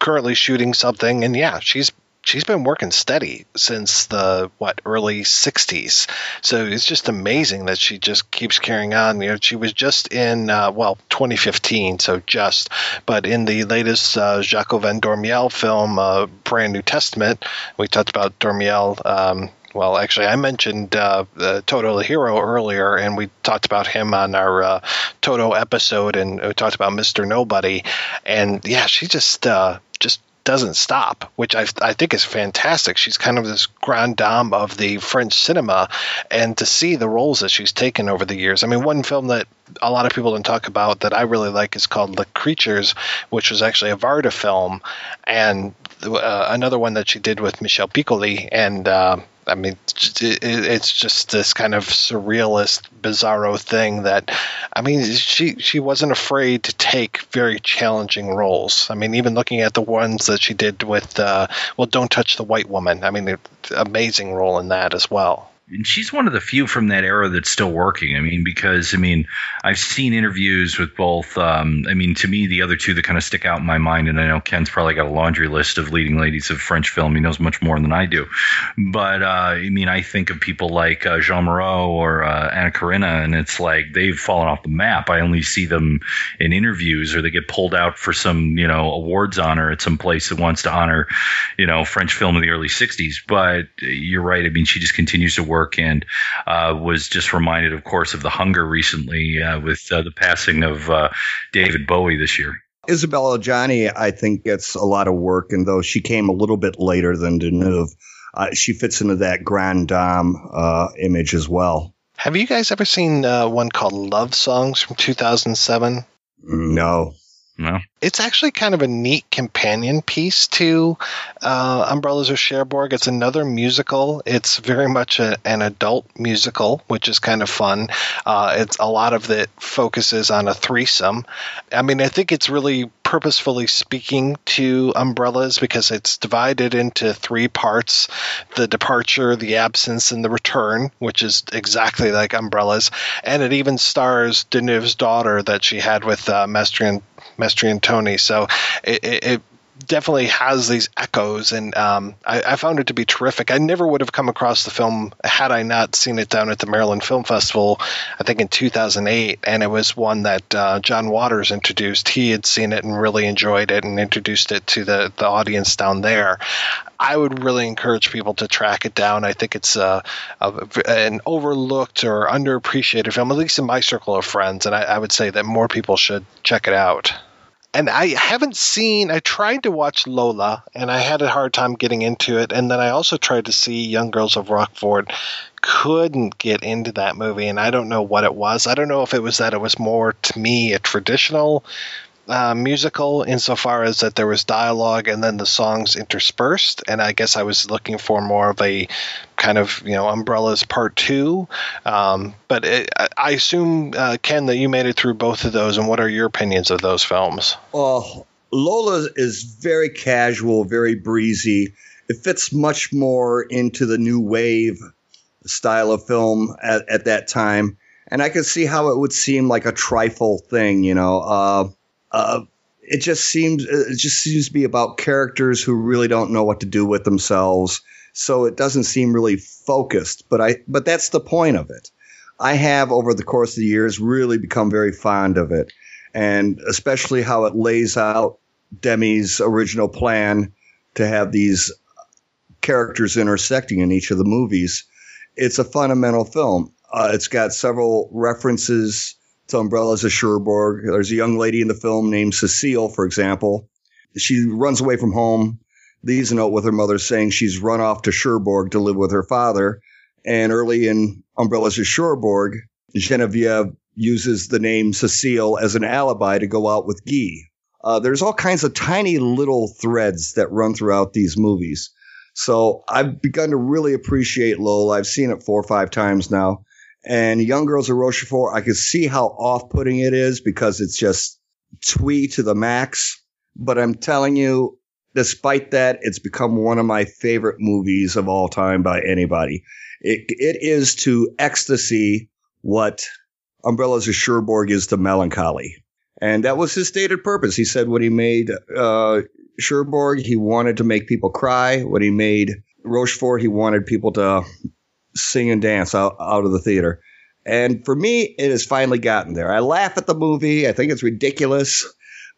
S4: currently shooting something. And yeah, she's she's been working steady since the what early 60s so it's just amazing that she just keeps carrying on. You know she was just in uh, well 2015 so just but in the latest uh, Jacques Van Dormael film uh, Brand New Testament we talked about Dormael um, well, actually, I mentioned uh, Toto the Hero earlier, and we talked about him on our uh, Toto episode, and we talked about Mister Nobody, and yeah, she just uh, just doesn't stop, which I, I think is fantastic. She's kind of this grande dame of the French cinema, and to see the roles that she's taken over the years. I mean, one film that a lot of people don't talk about that I really like is called The Creatures, which was actually a Varda film, and uh, another one that she did with Michel Piccoli, and uh, I mean, it's just this kind of surrealist, bizarro thing that, I mean, she she wasn't afraid to take very challenging roles. I mean, even looking at the ones that she did with, uh, well, Don't Touch the White Woman. I mean, an amazing role in that as well.
S5: And she's one of the few from that era that's still working. I mean, because I mean, I've seen interviews with both. Um, I mean, to me, the other two that kind of stick out in my mind, and I know Ken's probably got a laundry list of leading ladies of French film. He knows much more than I do. But uh, I mean, I think of people like uh, Jeanne Moreau or uh, Anna Karina, and it's like they've fallen off the map. I only see them in interviews, or they get pulled out for some, you know, awards honor at some place that wants to honor, you know, French film of the early '60s. But you're right. I mean, she just continues to work, and uh, was just reminded, of course, of the hunger recently uh, with uh, the passing of uh, David Bowie this year.
S6: Isabelle Adjani, I think, gets a lot of work, and though she came a little bit later than Deneuve, uh, she fits into that grand dame uh, image as well.
S4: Have you guys ever seen uh, one called Love Songs from 2007?
S6: No.
S5: No.
S4: It's actually kind of a neat companion piece to uh, Umbrellas of Cherbourg. It's another musical. It's very much a, an adult musical, which is kind of fun. Uh, it's a lot of it focuses on a threesome. I mean, I think it's really purposefully speaking to umbrellas because it's divided into three parts the departure, the absence, and the return, which is exactly like umbrellas. And it even stars Deneuve's daughter that she had with uh, Mestrian, Mastroianni. So it, it, it definitely has these echoes, and um, I, I found it to be terrific. I never would have come across the film had I not seen it down at the Maryland Film Festival, I think in 2008, and it was one that uh, John Waters introduced. He had seen it and really enjoyed it, and introduced it to the the audience down there. I would really encourage people to track it down. I think it's a, a, an overlooked or underappreciated film, at least in my circle of friends, and I, I would say that more people should check it out and I haven't seen. I tried to watch Lola, and I had a hard time getting into it. And then I also tried to see Young Girls of Rochefort. Couldn't get into that movie, and I don't know what it was. I don't know if it was that it was more to me a traditional uh, musical insofar as that there was dialogue and then the songs interspersed. And I guess I was looking for more of a kind of you know umbrellas part two. Um, but it, I- assume uh, Ken that you made it through both of those. And what are your opinions of those films?
S6: Well, Lola is very casual, very breezy. It fits much more into the new wave style of film at, at that time. And I could see how it would seem like a trifle thing, you know. Uh, uh, it just seems it just seems to be about characters who really don't know what to do with themselves. So it doesn't seem really focused. But I but that's the point of it. I have over the course of the years really become very fond of it, and especially how it lays out Demy's original plan to have these characters intersecting in each of the movies. It's a fundamental film. Uh, it's got several references to Umbrellas of Cherbourg. There's a young lady in the film named Cecile, for example. She runs away from home, leaves a note with her mother saying she's run off to Cherbourg to live with her father. And early in Umbrellas of Cherbourg, Genevieve uses the name Cecile as an alibi to go out with Guy. Uh, there's all kinds of tiny little threads that run throughout these movies. So I've begun to really appreciate Lola. I've seen it four or five times now. And Young Girls of Rochefort, I can see how off putting it is because it's just twee to the max. But I'm telling you, despite that, it's become one of my favorite movies of all time by anybody. It, it is to ecstasy what Umbrellas of Cherbourg is to melancholy. And that was his stated purpose. He said when he made uh, Cherbourg, he wanted to make people cry. When he made Rochefort, he wanted people to sing and dance out, out of the theater. And for me, it has finally gotten there. I laugh at the movie. I think it's ridiculous,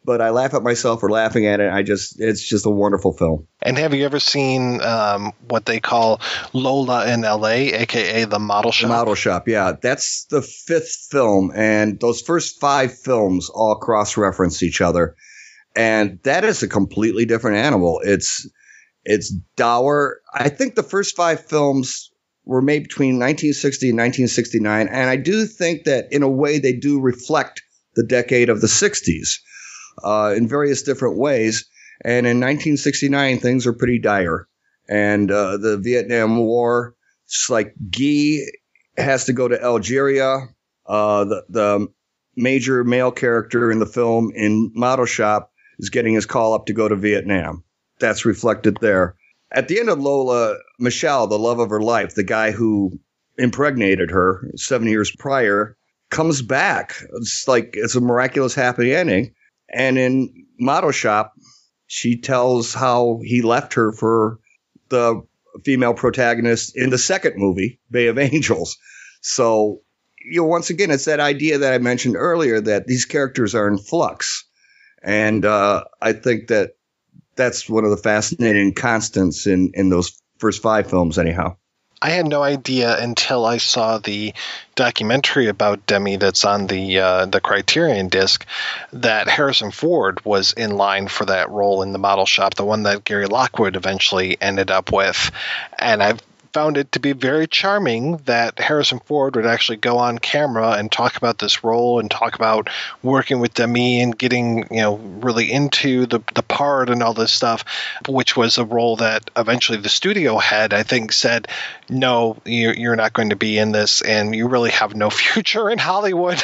S6: but I laugh at myself for laughing at it. I just, it's just a wonderful film.
S4: And have you ever seen um, what they call Lola in L.A., aka the Model Shop?
S6: The Model Shop, yeah. That's the fifth film, and those first five films all cross reference each other. and that is a completely different animal. It's it's dour. I think the first five films were made between 1960 and 1969, and I do think that in a way they do reflect the decade of the 60s uh, in various different ways. And in 1969, things are pretty dire, and uh, the Vietnam War. It's like Guy has to go to Algeria. Uh, the the major male character in the film in Model Shop is getting his call up to go to Vietnam. That's reflected there. At the end of Lola, Michelle, the love of her life, the guy who impregnated her seven years prior, comes back. It's like it's a miraculous happy ending. And in Model Shop, she tells how he left her for the female protagonist in the second movie, Bay of Angels. So, you know, once again, it's that idea that I mentioned earlier that these characters are in flux. And uh, I think that that's one of the fascinating constants in, in those first five films, anyhow.
S4: I had no idea until I saw the documentary about Demy that's on the uh, the Criterion disc that Harrison Ford was in line for that role in the model shop, the one that Gary Lockwood eventually ended up with. And I've found it to be very charming that Harrison Ford would actually go on camera and talk about this role and talk about working with Demy and getting you know really into the the part and all this stuff, which was a role that eventually the studio head I think said, no, you're, you're not going to be in this, and you really have no future in Hollywood.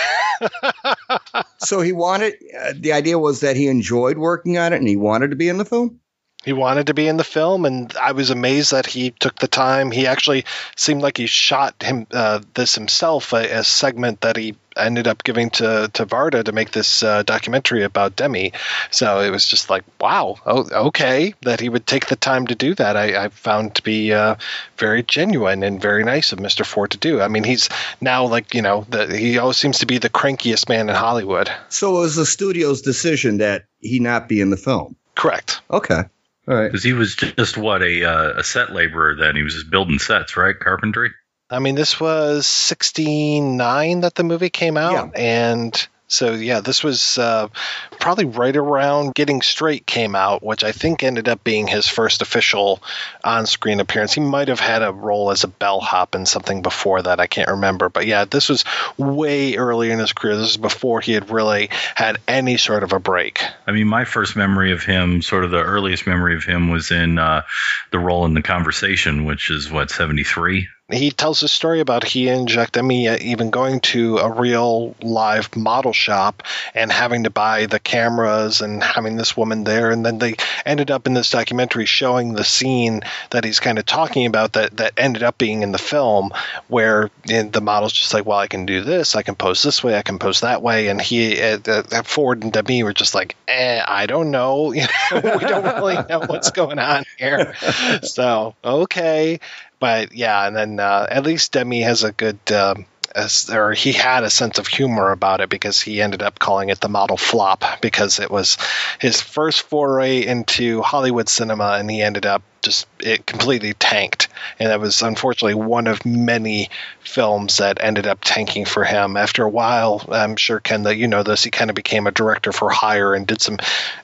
S6: so he wanted uh, the idea was that he enjoyed working on it and he wanted to be in the film.
S4: He wanted to be in the film, and I was amazed that he took the time. He actually seemed like he shot him uh, this himself, a, a, segment that he ended up giving to to Varda to make this uh, documentary about Demy. So it was just like, wow, oh, okay, that he would take the time to do that. I, I found to be uh, very genuine and very nice of Mr. Ford to do. I mean, he's now like you know, the, he always seems to be the crankiest man in Hollywood.
S6: So it was the studio's decision that he not be in the film.
S4: Correct.
S6: Okay. All right.
S5: Because he was just what a uh, a set laborer then. He was just building sets, right? Carpentry.
S4: I mean, this was '69 that the movie came out, yeah. and so yeah, this was uh, probably right around Getting Straight came out, which I think ended up being his first official on-screen appearance. He might have had a role as a bellhop in something before that. I can't remember, but yeah, this was way early in his career. This is before he had really had any sort of a break.
S5: I mean, my first memory of him, sort of the earliest memory of him, was in uh, the role in The Conversation, which is what '73
S4: he tells a story about he and Jacques Demy even going to a real live model shop and having to buy the cameras and having this woman there. And then they ended up in this documentary showing the scene that he's kind of talking about that, that ended up being in the film where the model's just like, well, I can do this. I can pose this way. I can pose that way. And he, uh, Ford and Demy were just like, eh, I don't know. You know, we don't really know what's going on here. So, okay but yeah, and then uh, at least Demy has a good. Um, as, or he had a sense of humor about it because he ended up calling it the model flop because it was his first foray into Hollywood cinema and he ended up just it completely tanked. And that was unfortunately one of many films that ended up tanking for him. After a while i'm sure ken that you know this he kind of became a director for hire and did some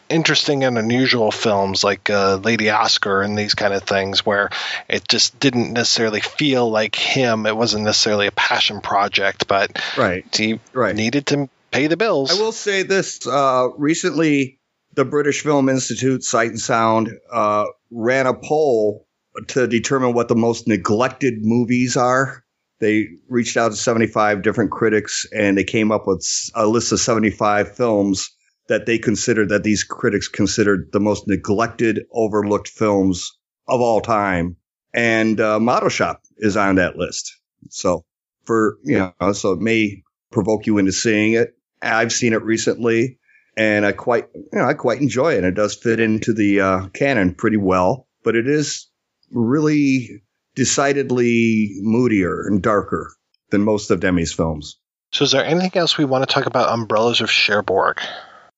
S4: interesting and unusual films like uh, lady oscar and these kind of things where it just didn't necessarily feel like him. It wasn't necessarily a passion project but
S6: right.
S4: he
S6: right.
S4: needed to pay the bills.
S6: I will say this uh, recently the British Film Institute, Sight and Sound, uh, ran a poll to determine what the most neglected movies are. They reached out to 75 different critics and they came up with a list of 75 films that they considered that these critics considered the most neglected, overlooked films of all time. And uh, Model Shop is on that list. So for, you know, so it may provoke you into seeing it. I've seen it recently and I quite, you know, I quite enjoy it. It does fit into the uh, canon pretty well, but it is really decidedly moodier and darker than most of Demy's films.
S4: So, is there anything else we want to talk about Umbrellas of Cherbourg?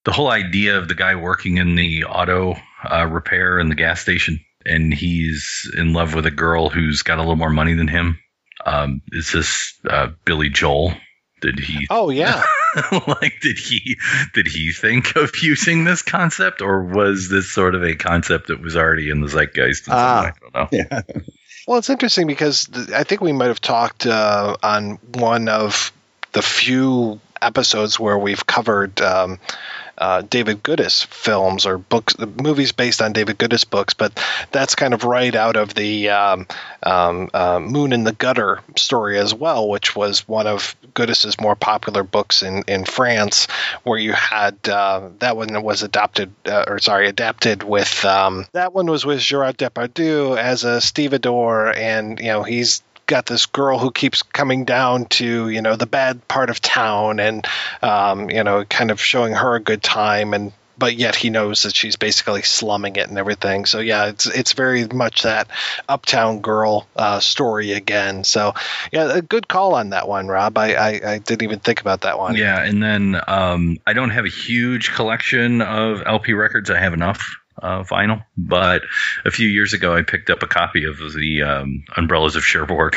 S5: The whole idea of the guy working in the auto uh, repair in the gas station, and he's in love with a girl who's got a little more money than him. Um, is this uh, Billy Joel? Did he?
S4: Oh yeah.
S5: like did he did he think of using this concept or was this sort of a concept that was already in the zeitgeist?
S6: Ah.
S5: way? I don't know.
S6: Yeah.
S4: Well, it's interesting because th- I think we might have talked uh, on one of the few episodes where we've covered um, uh, David Goodis films or books, movies based on David Goodis books, but that's kind of right out of the um, um, uh, Moon in the Gutter story as well, which was one of Goodis's more popular books in, in France, where you had uh, that one was adopted uh, or sorry adapted with um, that one was with Gerard Depardieu as a stevedore, and you know he's got this girl who keeps coming down to you know the bad part of town and um, you know kind of showing her a good time and but yet he knows that she's basically slumming it and everything. So yeah it's it's very much that uptown girl uh, story again. So yeah a good call on that one rob. I, I i didn't even think about that one.
S5: Yeah, and then um, I don't have a huge collection of LP records. I have enough uh, vinyl, but a few years ago I picked up a copy of the um, Umbrellas of Cherbourg,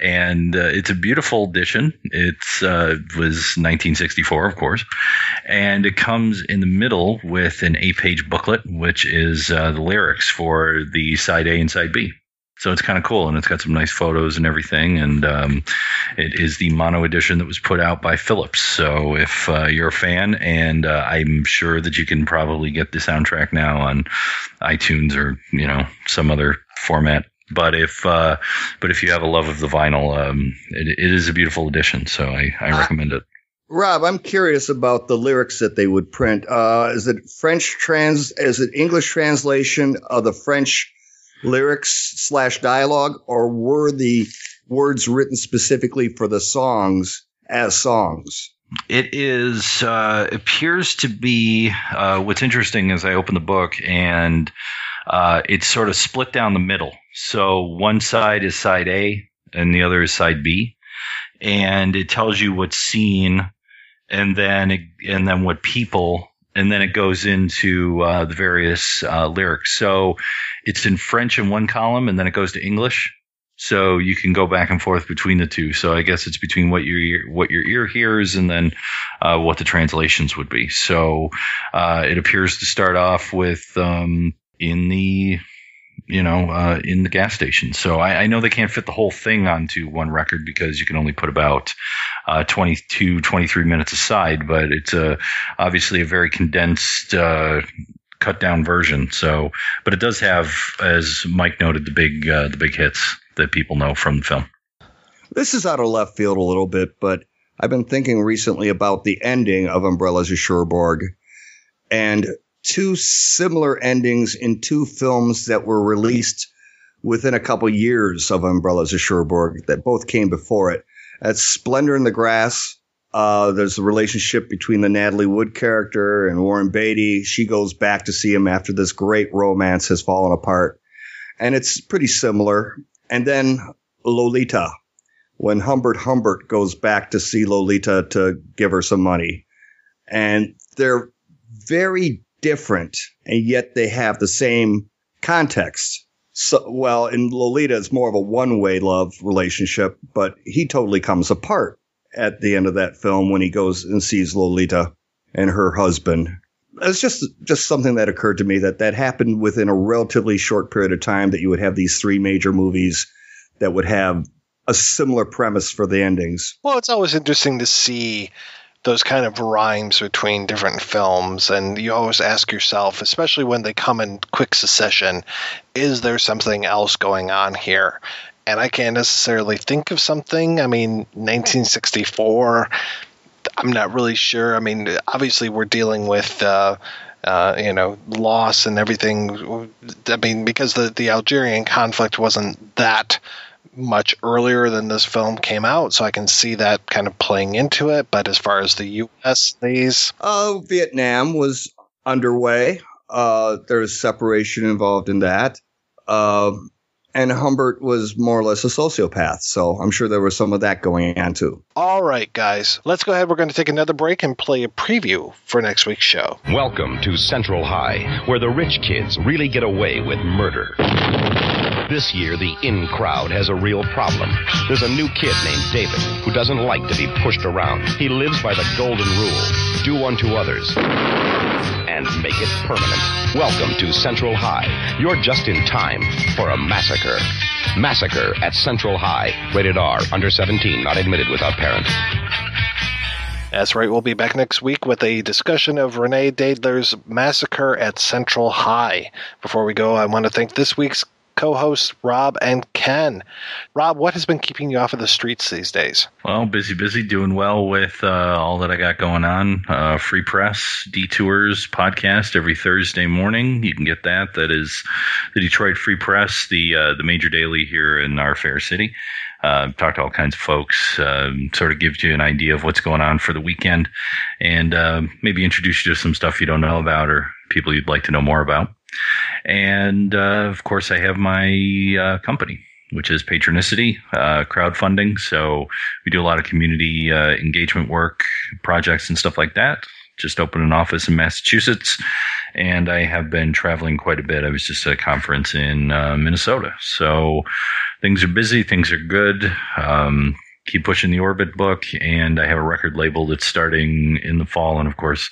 S5: and uh, it's a beautiful edition. It's uh, was 1964, of course, and it comes in the middle with an eight-page booklet, which is uh, the lyrics for the side A and side B. So it's kind of cool, and it's got some nice photos and everything. And um, it is the mono edition that was put out by Philips. So if uh, you're a fan, and uh, I'm sure that you can probably get the soundtrack now on iTunes or you know some other format. But if uh, but if you have a love of the vinyl, um, it, it is a beautiful edition. So I, I recommend it.
S6: Rob, I'm curious about the lyrics that they would print. Uh, is it French trans? Is it English translation of the French lyrics slash dialogue, or were the words written specifically for the songs as songs?
S5: It is uh, appears to be uh, what's interesting is I open the book and uh, it's sort of split down the middle. So one side is side A and the other is side B, and it tells you what scene, and then and then what people, and then it goes into uh, the various uh, lyrics. So it's in French in one column, and then it goes to English. So you can go back and forth between the two. So I guess it's between what your ear, what your ear hears and then uh, what the translations would be. So uh, it appears to start off with um, in the you know uh, in the gas station. So I, I know they can't fit the whole thing onto one record because you can only put about uh, 22, 23 minutes aside. But it's a obviously a very condensed. Uh, cut down version so but it does have as mike noted the big uh, the big hits that people know from the film
S6: This is out of left field a little bit, but I've been thinking recently about the ending of Umbrellas of Cherbourg and two similar endings in two films that were released within a couple years of Umbrellas of Cherbourg that both came before it. That's Splendor in the Grass. Uh, there's a relationship between the Natalie Wood character and Warren Beatty. She goes back to see him after this great romance has fallen apart. And it's pretty similar. And then Lolita, when Humbert Humbert goes back to see Lolita to give her some money. And they're very different, and yet they have the same context. So, well, in Lolita, it's more of a one way love relationship, but he totally comes apart at the end of that film when he goes and sees Lolita and her husband. It's just just something that occurred to me that that happened within a relatively short period of time that you would have these three major movies that would have a similar premise for the endings.
S4: Well, it's always interesting to see those kind of rhymes between different films, and you always ask yourself, especially when they come in quick succession, is there something else going on here? And I can't necessarily think of something. I mean, 1964. I'm not really sure. I mean, obviously we're dealing with. Uh, uh, you know, loss and everything. I mean, because the, the Algerian conflict wasn't that much earlier than this film came out, so I can see that kind of playing into it. But as far as the U.S. these,
S6: uh, Vietnam was underway. Uh, there was separation involved in that. Uh, and Humbert was more or less a sociopath, so I'm sure there was some of that going on too.
S4: All right, guys, let's go ahead. We're going to take another break and play a preview for next week's show.
S16: Welcome to Central High, where the rich kids really get away with murder. This year, the in crowd has a real problem. There's a new kid named David who doesn't like to be pushed around. He lives by the golden rule do unto others and make it permanent. Welcome to Central High. You're just in time for a massacre. Massacre at Central High. Rated R. Under 17. Not admitted without parent.
S4: That's right. We'll be back next week with a discussion of Renee Daalder's Massacre at Central High. Before we go, I want to thank this week's co-hosts Rob and Ken. Rob, what has been keeping you off of the streets these days?
S5: Well, busy, busy, doing well with uh, all that I got going on. Uh, free press, detours podcast every Thursday morning. You can get that. That is the Detroit Free Press, the uh, the major daily here in our fair city. Uh, talked to all kinds of folks, um, sort of gives you an idea of what's going on for the weekend, and uh, maybe introduce you to some stuff you don't know about or people you'd like to know more about. And uh, of course, I have my uh, company, which is Patronicity uh, crowdfunding. So we do a lot of community uh, engagement work, projects, and stuff like that. Just opened an office in Massachusetts, and I have been traveling quite a bit. I was just at a conference in uh, Minnesota. So things are busy, things are good. Um, keep pushing the Orbit book, and I have a record label that's starting in the fall. And of course,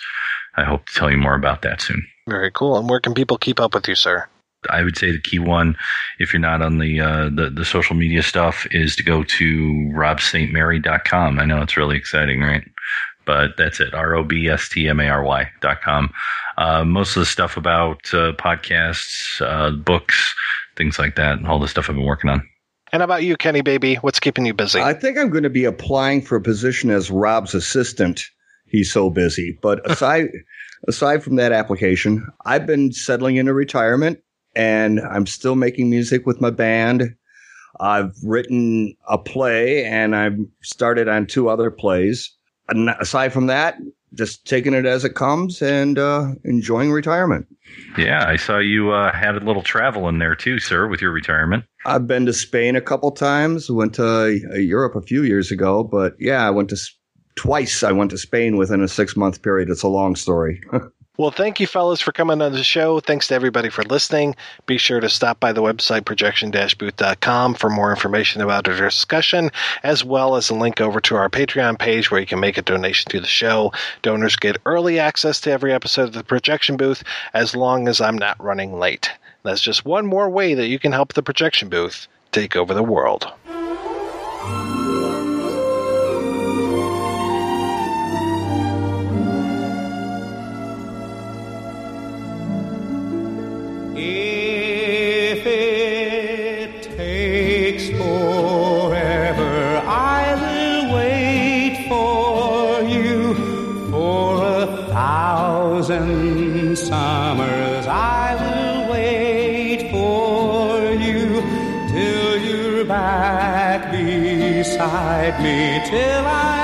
S5: I hope to tell you more about that soon.
S4: Very cool. And where can people keep up with you, sir?
S5: I would say the key one, if you're not on the uh, the, the social media stuff, is to go to robstmary.com. I know it's really exciting, right? But that's it. R O B S T M A R Y dot com. Uh, most of the stuff about uh, podcasts, uh, books, things like that, all the stuff I've been working on.
S4: And about you, Kenny Baby, what's keeping you busy?
S6: I think I'm going to be applying for a position as Rob's assistant. He's so busy. But aside aside from that application, I've been settling into retirement and I'm still making music with my band. I've written a play and I've started on two other plays. And aside from that, just taking it as it comes and uh, enjoying retirement.
S5: Yeah, I saw you uh, had a little travel in there too, sir, with your retirement.
S6: I've been to Spain a couple times. Went to uh, Europe a few years ago, but yeah, I went to twice. I went to Spain within a six month period. It's a long story.
S4: Well, thank you, fellas, for coming on the show. Thanks to everybody for listening. Be sure to stop by the website projection-booth.com for more information about our discussion, as well as a link over to our Patreon page where you can make a donation to the show. Donors get early access to every episode of the Projection Booth as long as I'm not running late. That's just one more way that you can help the Projection Booth take over the world.
S17: If it takes forever, I will wait for you for a thousand summers. Me, till I'm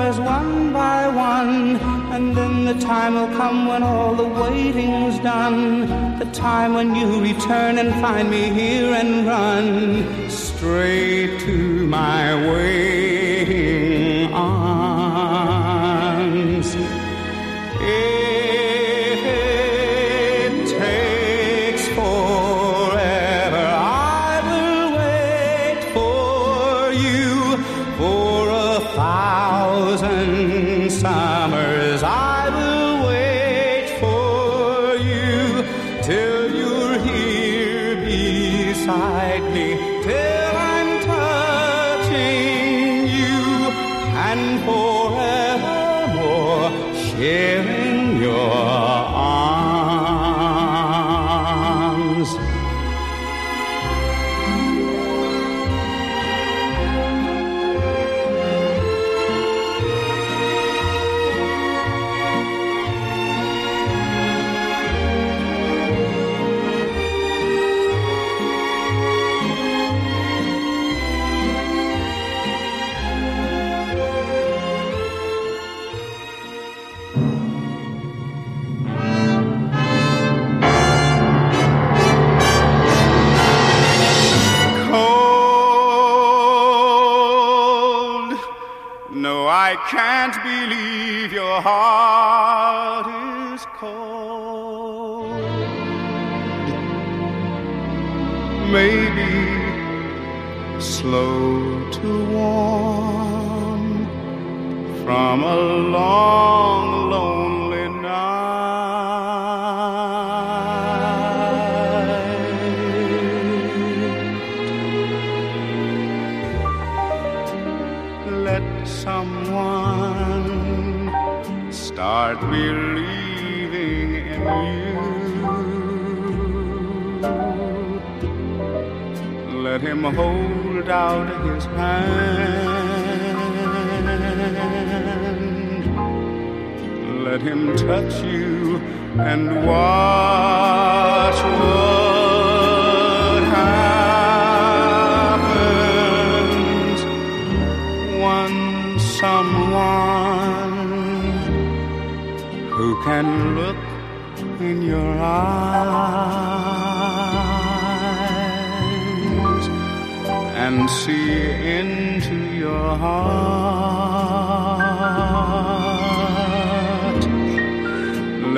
S17: hours one by one, and then the time will come when all the waiting's done. The time when you return and find me here and run straight to my waiting
S3: touch you and watch what happens when someone who can look in your eyes and see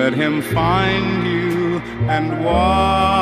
S3: Let him find you and
S1: walk.